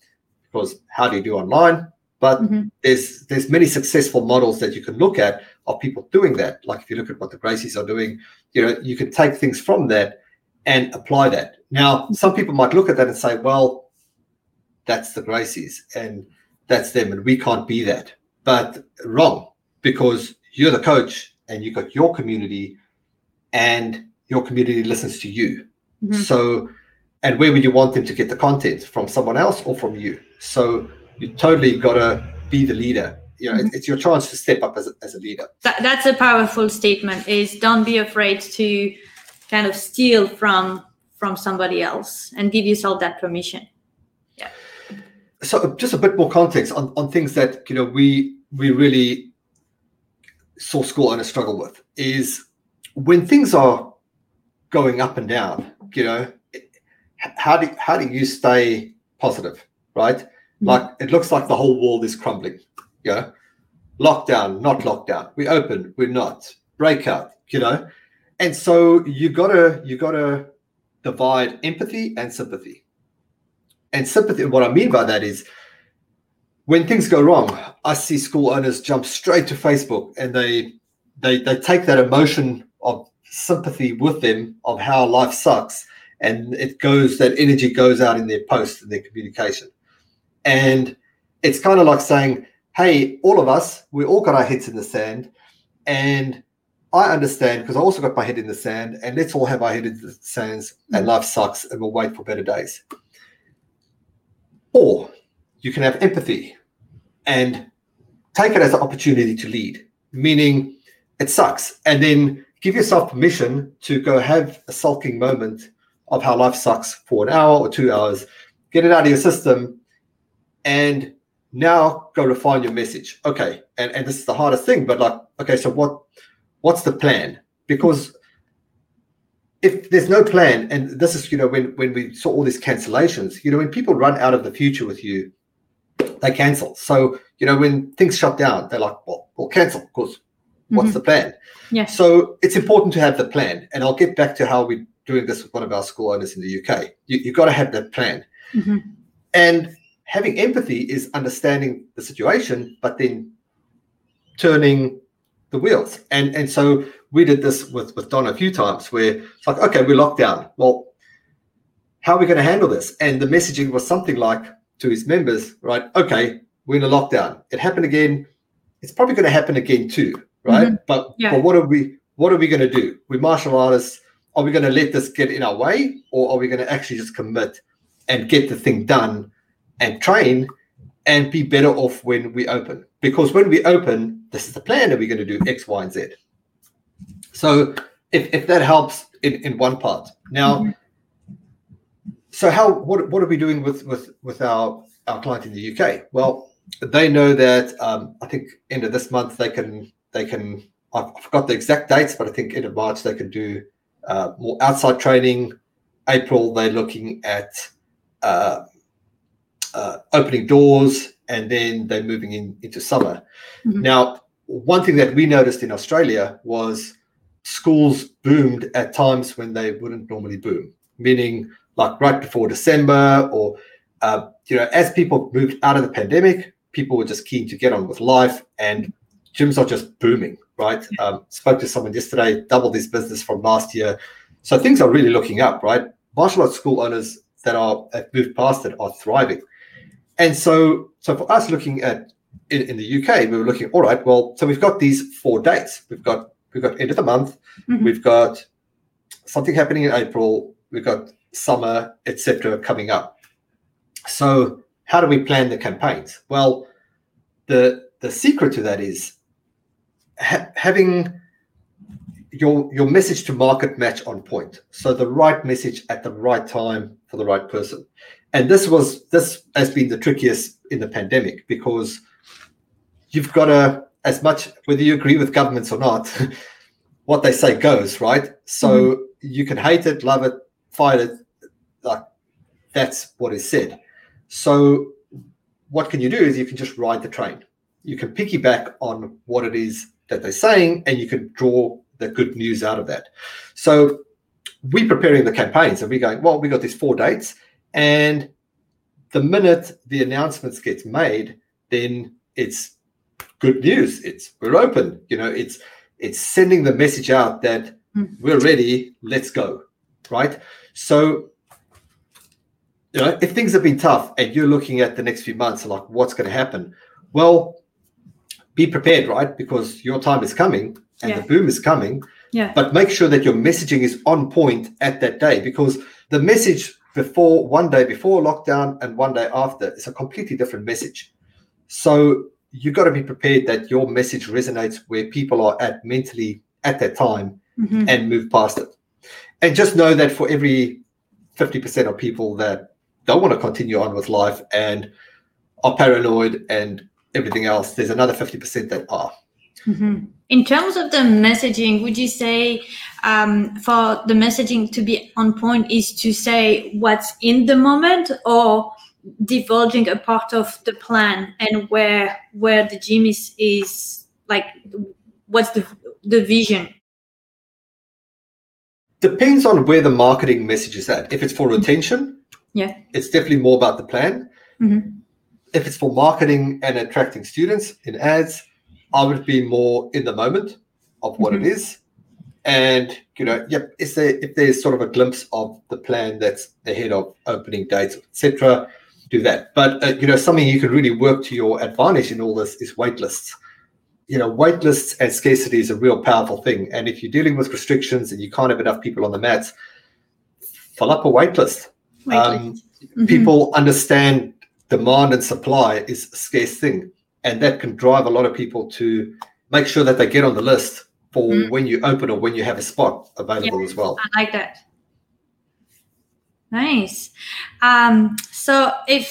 because how do you do online? But Mhm. there's there's many successful models that you can look at of people doing that. Like if you look at what the Gracies are doing, you know, you can take things from that and apply that. Now, some people might look at that and say, well, that's the Gracies and that's them, and we can't be that. But wrong, because you're the coach and you've got your community, and your community listens to you. Mhm. So, and where would you want them to get the content from someone else or from you? So, you totally got to be the leader. You know, it's, mm-hmm. it's your chance to step up as a, as a leader. that, that's a powerful statement is don't be afraid to kind of steal from from somebody else and give yourself that permission Yeah. so uh, just a bit more context on, on things that you know we we really saw school owners struggle with is when things are going up and down you know how do how do you stay positive right? Hmm. Like it looks like the whole world is crumbling you know lockdown not lockdown. We open we're not. Breakout you know? And so you gotta you gotta divide empathy and sympathy. And sympathy what i mean by that is when things go wrong i see school owners jump straight to facebook and they they they take that emotion of sympathy with them of how life sucks and it goes that energy goes out in their post and their communication. And it's kind of like saying hey all of us we all got our heads in the sand. And i understand because i also got my head in the sand and let's all have our head in the sands and mm. life sucks and we'll wait for better days. Or you can have empathy and take it as an opportunity to lead, meaning it sucks. And then give yourself permission to go have a sulking moment of how life sucks for an hour or two hours, get it out of your system, and now go refine your message. Okay. And, and this is the hardest thing, but like, okay, so what what's the plan? Because if there's no plan, and this is, you know, when when we saw all these cancellations, you know, when people run out of the future with you, they cancel. So, you know, when things shut down, they're like, well, we'll cancel because what's mm-hmm. the plan? Yeah. So it's important to have the plan. And I'll get back to how we're doing this with one of our school owners in the UK. You, you've got to have that plan. Mhm. And having empathy is understanding the situation, but then turning the wheels. And and so we did this with, with Don a few times where it's like, okay, we're locked down. Well, how are we going to handle this? And the messaging was something like to his members, right? Okay, we're in a lockdown. It happened again it's probably going to happen again too, right? But Yeah. but what are we what are we going to do? We martial artists. Are we going to let this get in our way, or are we going to actually just commit and get the thing done and train and be better off when we open? Because when we open, this is the plan, and we're going to do X, Y, and Z. So if, if that helps in, in one part. Now, so how what what are we doing with with with our our client in the UK? Well, they know that um, I think end of this month they can they can I forgot the exact dates, but I think end of March they can do uh, more outside training. April they're looking at uh, uh, opening doors, and then they're moving in into summer. Mhm. Now, one thing that we noticed in Australia was schools boomed at times when they wouldn't normally boom, meaning like right before December or uh, you know, as people moved out of the pandemic, people were just keen to get on with life, and gyms are just booming. Right? Um, spoke to someone yesterday, doubled his business from last year, so things are really looking up. Right? Martial arts school owners that are have moved past it are thriving, and so so for us looking at in, in the UK, we were looking. All right, well, so we've got these four dates. We've got we've got end of the month. Mhm. We've got something happening in April. We've got summer, etc., coming up. So, how do we plan the campaigns? Well, the the secret to that is ha- having your your message to market match on point. So the right message at the right time for the right person. And this was this has been the trickiest in the pandemic because you've got to as much whether you agree with governments or not what they say goes right so mm-hmm. you can hate it love it fight it like that's what is said so what can you do is you can just ride the train you can piggyback on what it is that they're saying and you can draw the good news out of that. So we're preparing the campaigns and we're going well we got these four dates and the minute the announcements gets made then it's good news. It's we're open. You know it's it's sending the message out that Mm. we're ready. Let's go right? So you know if things have been tough and you're looking at the next few months like what's going to happen? Well be prepared right because your time is coming and Yeah. the boom is coming Yeah. but make sure that your messaging is on point at that day because the message before one day before lockdown and one day after is a completely different message so you've got to be prepared that your message resonates where people are at mentally at that time Mhm. and move past it and just know that for every 50% of people that don't want to continue on with life and are paranoid and everything else there's another 50% that are Mhm. In terms of the messaging, would you say um, for the messaging to be on point is to say what's in the moment or divulging a part of the plan and where where the gym is is like what's the the vision? depends on where the marketing message is at if it's for retention Yeah. it's definitely more about the plan Mhm. If it's for marketing and attracting students in ads i would be more in the moment of what it is and you know yep is there if there's sort of a glimpse of the plan that's ahead of opening dates etc do that but uh, you know something you can really work to your advantage in all this is waitlists. you know waitlists and scarcity is a real powerful thing and if you're dealing with restrictions and you can't have enough people on the mats fill up a waitlist. Wait, um, Mhm. people understand demand and supply is a scarce thing and that can drive a lot of people to make sure that they get on the list for Mm. when you open or when you have a spot available as well I like that. Nice. Um, so if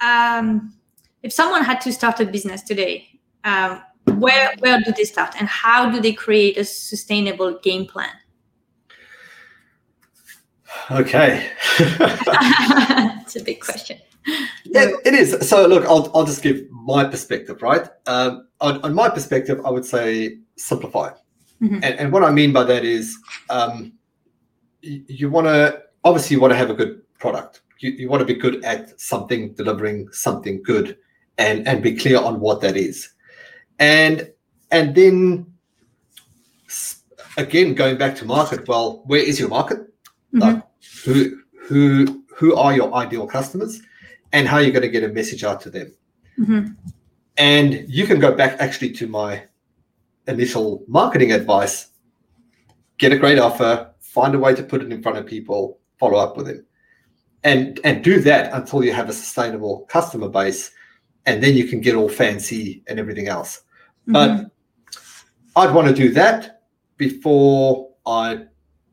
um, if someone had to start a business today, um, where where do they start, and how do they create a sustainable game plan? okay it's a big question. Yeah, it is. So look, I'll, I'll just give my perspective, right? Um, on, on my perspective, I would say simplify. Mhm. And, and what I mean by that is um, you, you want to, obviously you want to have a good product. You, you want to be good at something, delivering something good and, and be clear on what that is. And, and then again, going back to market, well, where is your market? Like who, who, who are your ideal customers? And how you're going to get a message out to them. Mhm. And you can go back actually to my initial marketing advice get a great offer, find a way to put it in front of people, follow up with them. And, and do that until you have a sustainable customer base, and then you can get all fancy and everything else. But I'd want to do that before I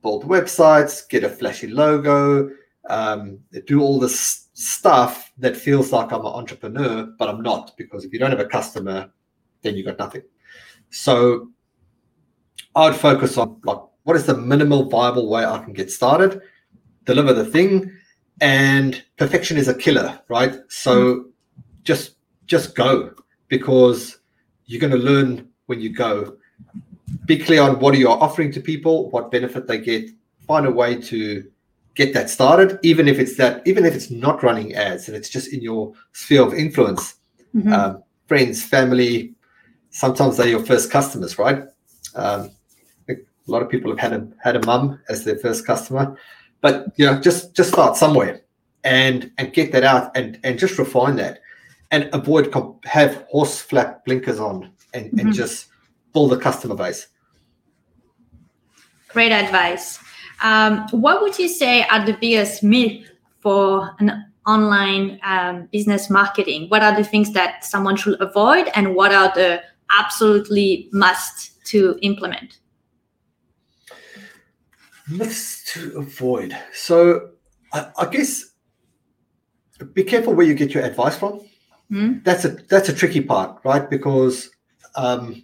build websites, get a flashy logo, um, do all this stuff that feels like I'm an entrepreneur, but I'm not because if you don't have a customer, then you got nothing. So I'd focus on like what is the minimal viable way I can get started, deliver the thing, and perfection is a killer, right? So hmm. just just go because you're going to learn when you go. Be clear on what are you offering to people, what benefit they get. Find a way to get that started, even if it's that, even if it's not running ads and it's just in your sphere of influence. Mhm. Um, friends, family, sometimes they're your first customers, right? Um, a lot of people have had a had a mum as their first customer, but you know, just just start somewhere and and get that out and and just refine that and avoid comp- have horse flap blinkers on and, and Mhm. just build the customer base. Great advice. Um, what would you say are the biggest myth for an online um, business marketing? What are the things that someone should avoid, and what are the absolutely must to implement? Myths to avoid. So I, I guess be careful where you get your advice from. Hmm? That's a that's a tricky part, right? Because um,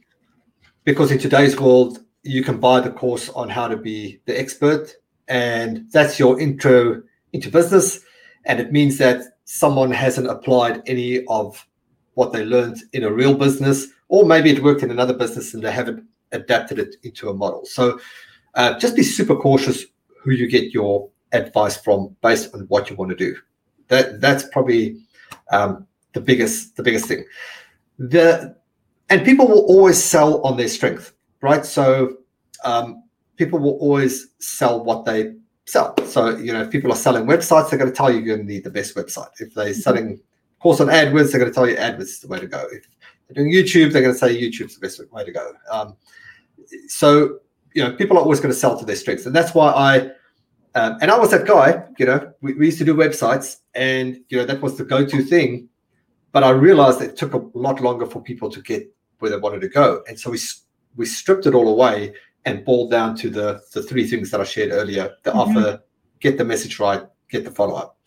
because in today's world, you can buy the course on how to be the expert, and that's your intro into business, and it means that someone hasn't applied any of what they learned in a real business, or maybe it worked in another business and they haven't adapted it into a model. So uh, just be super cautious who you get your advice from based on what you want to do. That that's probably um, the biggest the biggest thing. The and people will always sell on their strength, right? So um, people will always sell what they sell. So you know, if people are selling websites, they're going to tell you you're going to need the best website. If they're selling course on AdWords, they're going to tell you AdWords is the way to go. If they're doing YouTube, they're going to say YouTube's the best way to go. Um, so you know, people are always going to sell to their strengths, and that's why I. Um, and I was that guy, you know. We, we used to do websites, and you know that was the go-to thing. But I realized it took a lot longer for people to get where they wanted to go, and so we we stripped it all away and boiled down to the the three things that I shared earlier: the Mhm. offer, get the message right, get the follow-up.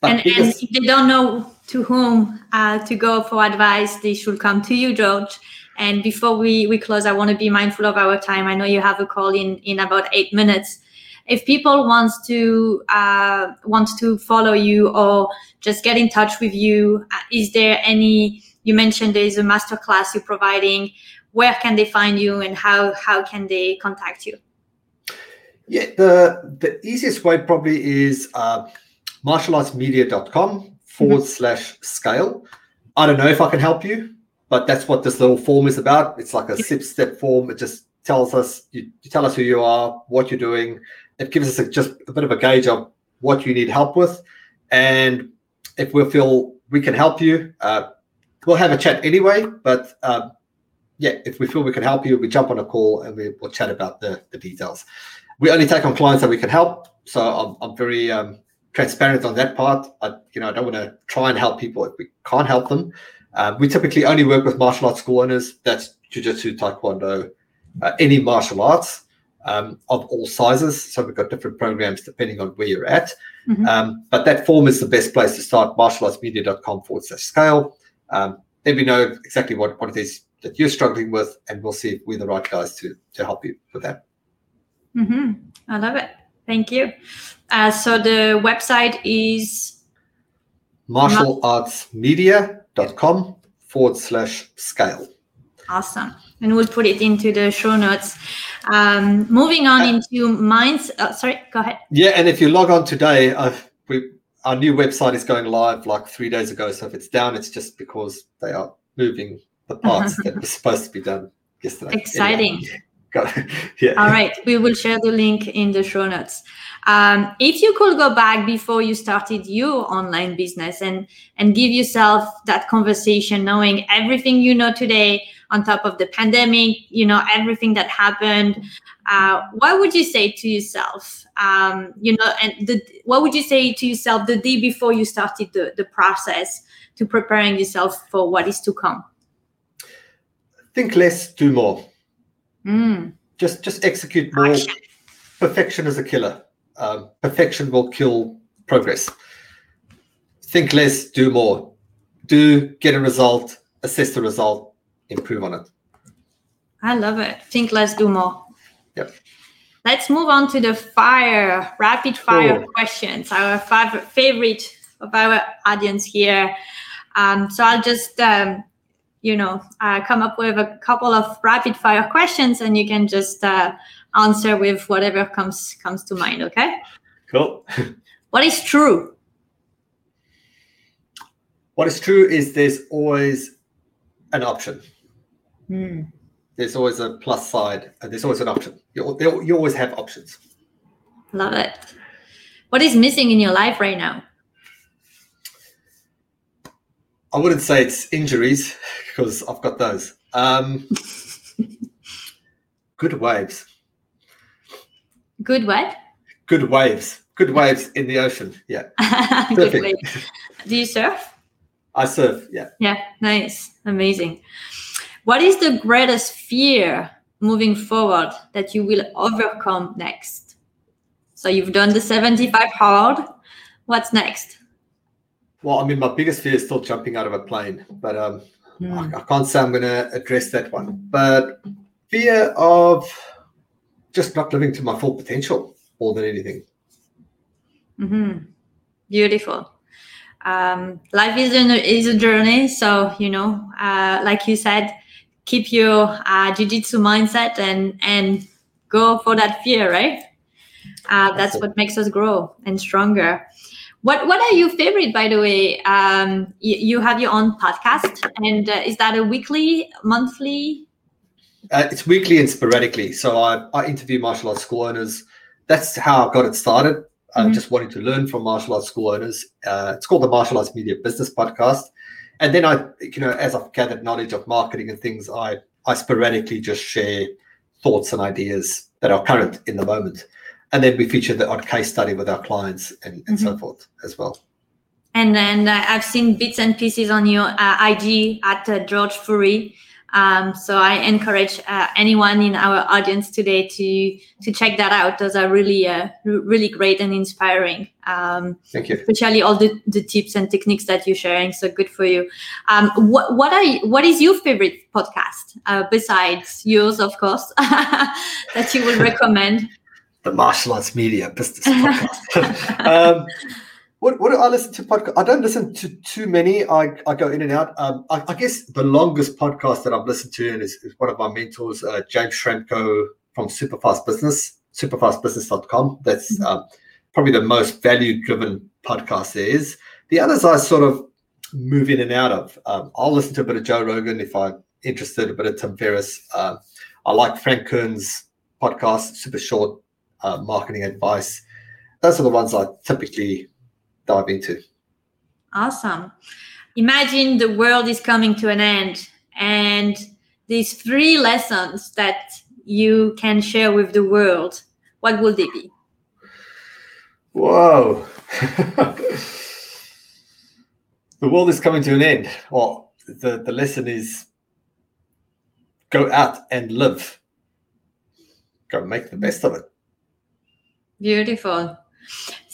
But and, and if they don't know to whom uh, to go for advice, they should come to you, George. And before we, we close, I want to be mindful of our time. I know you have a call in, in about eight minutes. If people want to uh, want to follow you or just get in touch with you, uh, is there any? You mentioned there is a masterclass you're providing. Where can they find you, and how how can they contact you? Yeah, the the easiest way probably is uh, martialartsmedia.com forward slash scale. I don't know if I can help you, but that's what this little form is about. It's like a six step form. It just tells us, you, you tell us who you are, what you're doing. It gives us a, just a bit of a gauge of what you need help with. And if we feel we can help you, uh, we'll have a chat anyway. But um, yeah, if we feel we can help you, we jump on a call and we, we'll chat about the, the details we only take on clients that we can help. So I'm, I'm very um, transparent on that part. I, you know, I don't want to try and help people if we can't help them. Um, we typically only work with martial arts school owners. That's jujitsu, taekwondo, uh, any martial arts um, of all sizes. So we've got different programs depending on where you're at. Mhm. Um, but that form is the best place to start. Martialartsmedia.com forward slash scale. Um, then me know exactly what, what it is that you're struggling with, and we'll see if we're the right guys to to help you with that. hmm I love it. Thank you. Uh, so the website is martialartsmedia.com forward slash scale. awesome, and we'll put it into the show notes. Um, moving on into minds. Uh, sorry, go ahead. Yeah, and if you log on today, I've, we, our new website is going live like three days ago. So if it's down, it's just because they are moving the parts that were supposed to be done yesterday. Anyway, Exciting. Got yeah. All right, we will share the link in the show notes. Um, if you could go back before you started your online business and and give yourself that conversation, knowing everything you know today, on top of the pandemic, you know everything that happened, uh, what would you say to yourself? Um, you know, and the, what would you say to yourself the day before you started the the process to preparing yourself for what is to come? Think less, do more. Mm, Just just execute more. action. Perfection is a killer. Um, perfection will kill progress. Think less, do more. Do get a result, assess the result, improve on it. I love it. Think less, do more. Yep. Let's move on to the fire, rapid fire Cool. questions, our fav- favorite of our audience here. Um, so I'll just, um, you know, uh, come up with a couple of rapid fire questions, and you can just uh, answer with whatever comes comes to mind. Okay. Cool. What is true? What is true is there's always an option. Hmm. There's always a plus side, and there's always an option. You, you always have options. Love it. What is missing in your life right now? I wouldn't say it's injuries because I've got those. Um, good waves. Good what? Good waves. Good waves in the ocean. Yeah. Good Surfing. way. Do you surf? I surf. Yeah. Yeah, nice. Amazing. What is the greatest fear moving forward that you will overcome next? So you've done the 75 hard. What's next? Well, I mean, my biggest fear is still jumping out of a plane, but um, I, I can't say I'm going to address that one. But fear of just not living to my full potential more than anything. hmm Beautiful. Um, life is a, is a journey. So, you know, uh, like you said, keep your uh, jiu-jitsu mindset and, and go for that fear, right? Uh, that's what makes us grow and stronger. What What are your favorite, by the way? Um, you, you have your own podcast, and uh, is that a weekly, monthly? Uh, it's weekly and sporadically. So I, I interview martial arts school owners. That's how I got it started. Uh, Mhm. Just wanting to learn from martial arts school owners. Uh, it's called the Martial Arts Media Business Podcast. And then I, you know, as I've gathered knowledge of marketing and things, I I sporadically just share thoughts and ideas that are current in the moment. And then we feature the odd case study with our clients and, and so forth as well. And then uh, I've seen bits and pieces on your uh, IG at uh, George Fourie. Um, so I encourage uh, anyone in our audience today to to check that out. Those are really uh, really great and inspiring. Um, Thank you. especially all the, the tips and techniques that you're sharing. So good for you. Um, what what are you, what is your favorite podcast uh, besides yours, of course, that you would recommend? the martial arts media business podcast. what, what do I listen to podcast? I don't listen to too many. I, I go in and out. Um, I, I guess the longest podcast that I've listened to is, is one of my mentors, uh, James Schramko from Superfast Business, superfastbusiness.com. That's um, probably the most value driven podcast there is. The others I sort of move in and out of. Um, I'll listen to a bit of Joe Rogan if I'm interested, a bit of Tim Ferriss. Um, I like Frank Kern's podcast, super short, uh, marketing advice. Those are the ones I typically dive into. Awesome. Imagine the world is coming to an end, and these three lessons that you can share with the world. What will they be? Whoa. the world is coming to an end. Well, the, the lesson is go out and live. Go make the best of it. Beautiful.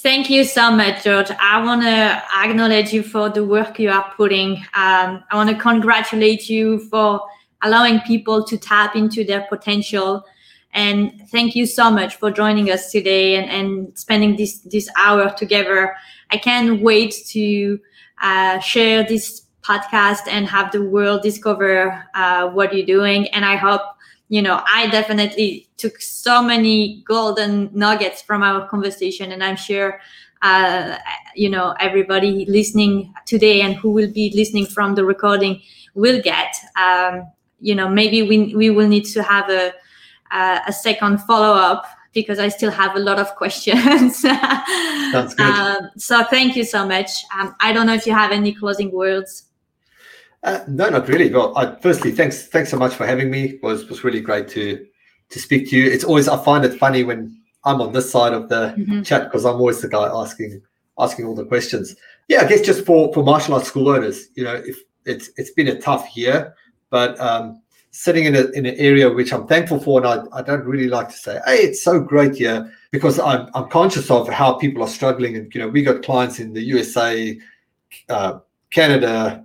Thank you so much, George. I want to acknowledge you for the work you are putting. Um, I want to congratulate you for allowing people to tap into their potential. And thank you so much for joining us today and, and spending this, this hour together. I can't wait to uh, share this podcast and have the world discover uh, what you're doing. And I hope you know, I definitely took so many golden nuggets from our conversation, and I'm sure, uh, you know, everybody listening today and who will be listening from the recording will get. Um, you know, maybe we we will need to have a uh, a second follow up because I still have a lot of questions. Sounds good. Um, so thank you so much. Um, I don't know if you have any closing words. Uh, no, not really. Well, I, firstly, thanks, thanks so much for having me. It was was really great to to speak to you. It's always I find it funny when I'm on this side of the Mhm. chat because I'm always the guy asking asking all the questions. Yeah, I guess just for for martial arts school owners, you know, if it's it's been a tough year, but um, sitting in a in an area which I'm thankful for, and I, I don't really like to say, hey, it's so great here because I'm I'm conscious of how people are struggling, and you know, we got clients in the USA, uh, Canada,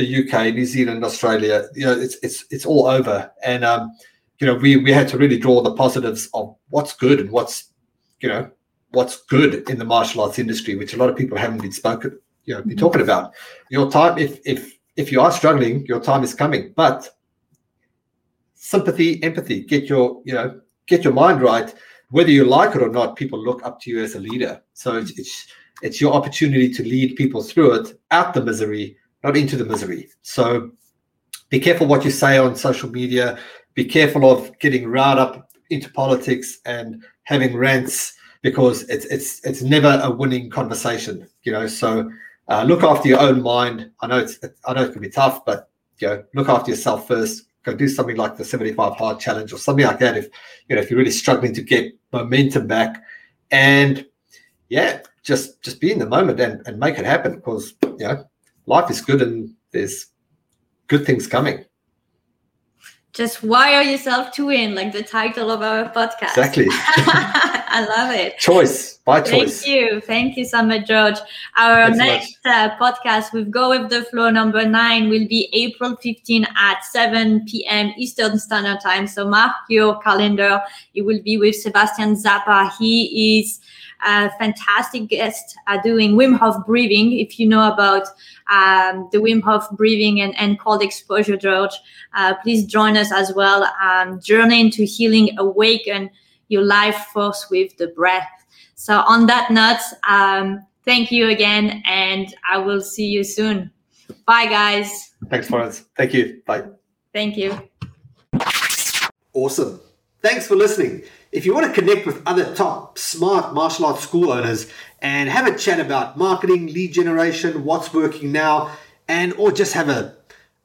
the UK, New Zealand, Australia. You know, it's it's it's all over, and um, you know, we we had to really draw the positives of what's good and what's you know what's good in the martial arts industry, which a lot of people haven't been spoken, you know, been talking about. Your time, if if if you are struggling, your time is coming. But sympathy, empathy, get your you know get your mind right. Whether you like it or not, people look up to you as a leader. So it's it's, it's your opportunity to lead people through it, out the misery, not into the misery. So be careful what you say on social media. Be careful of getting riled up into politics and having rants because it's it's it's never a winning conversation. You know, so uh, look after your own mind. I know it's I know it can be tough, but you know, look after yourself first. Go do something like the 75 hard challenge or something like that. If you know if you're really struggling to get momentum back, and yeah, just just be in the moment and, and make it happen because you know life is good and there's good things coming. Just wire yourself to win, like the title of our podcast. Exactly. I love it. Choice by choice. Thank you. Thank you so much, George. Our Thanks next uh, podcast with Go With The Flow number nine will be April 15 at 7 p.m. Eastern Standard Time. So mark your calendar. It will be with Sebastian Zappa. He is a fantastic guest uh, doing Wim Hof breathing. If you know about um, the Wim Hof breathing and, and cold exposure, George, uh, please join us as well. Um, journey into healing, awaken your life force with the breath. So, on that note, um, thank you again, and I will see you soon. Bye, guys. Thanks, Florence. Thank you. Bye. Thank you. Awesome. Thanks for listening. If you want to connect with other top smart martial arts school owners and have a chat about marketing, lead generation, what's working now, and or just have a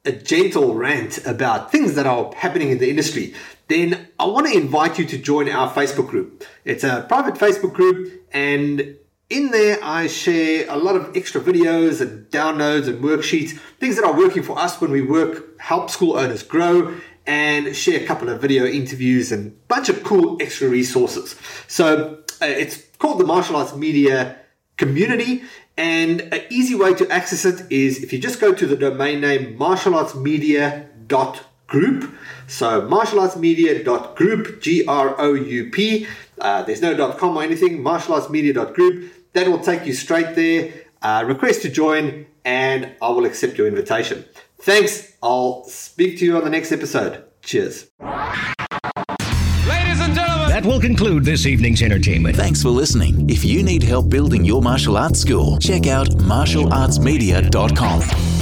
a gentle rant about things that are happening in the industry, then I want to invite you to join our Facebook group. It's a private Facebook group and in there, I share a lot of extra videos and downloads and worksheets, things that are working for us when we work, help school owners grow, and share a couple of video interviews and a bunch of cool extra resources. So uh, it's called the Martial Arts Media Community, and an easy way to access it is if you just go to the domain name martialartsmedia.group. So martialartsmedia.group, G R O U P. Uh, there's no .com or anything. Martialartsmedia.group. That will take you straight there. Uh, request to join, and I will accept your invitation. Thanks. I'll speak to you on the next episode. Cheers. Ladies and gentlemen. That will conclude this evening's entertainment. Thanks for listening. If you need help building your martial arts school, check out martialartsmedia.com.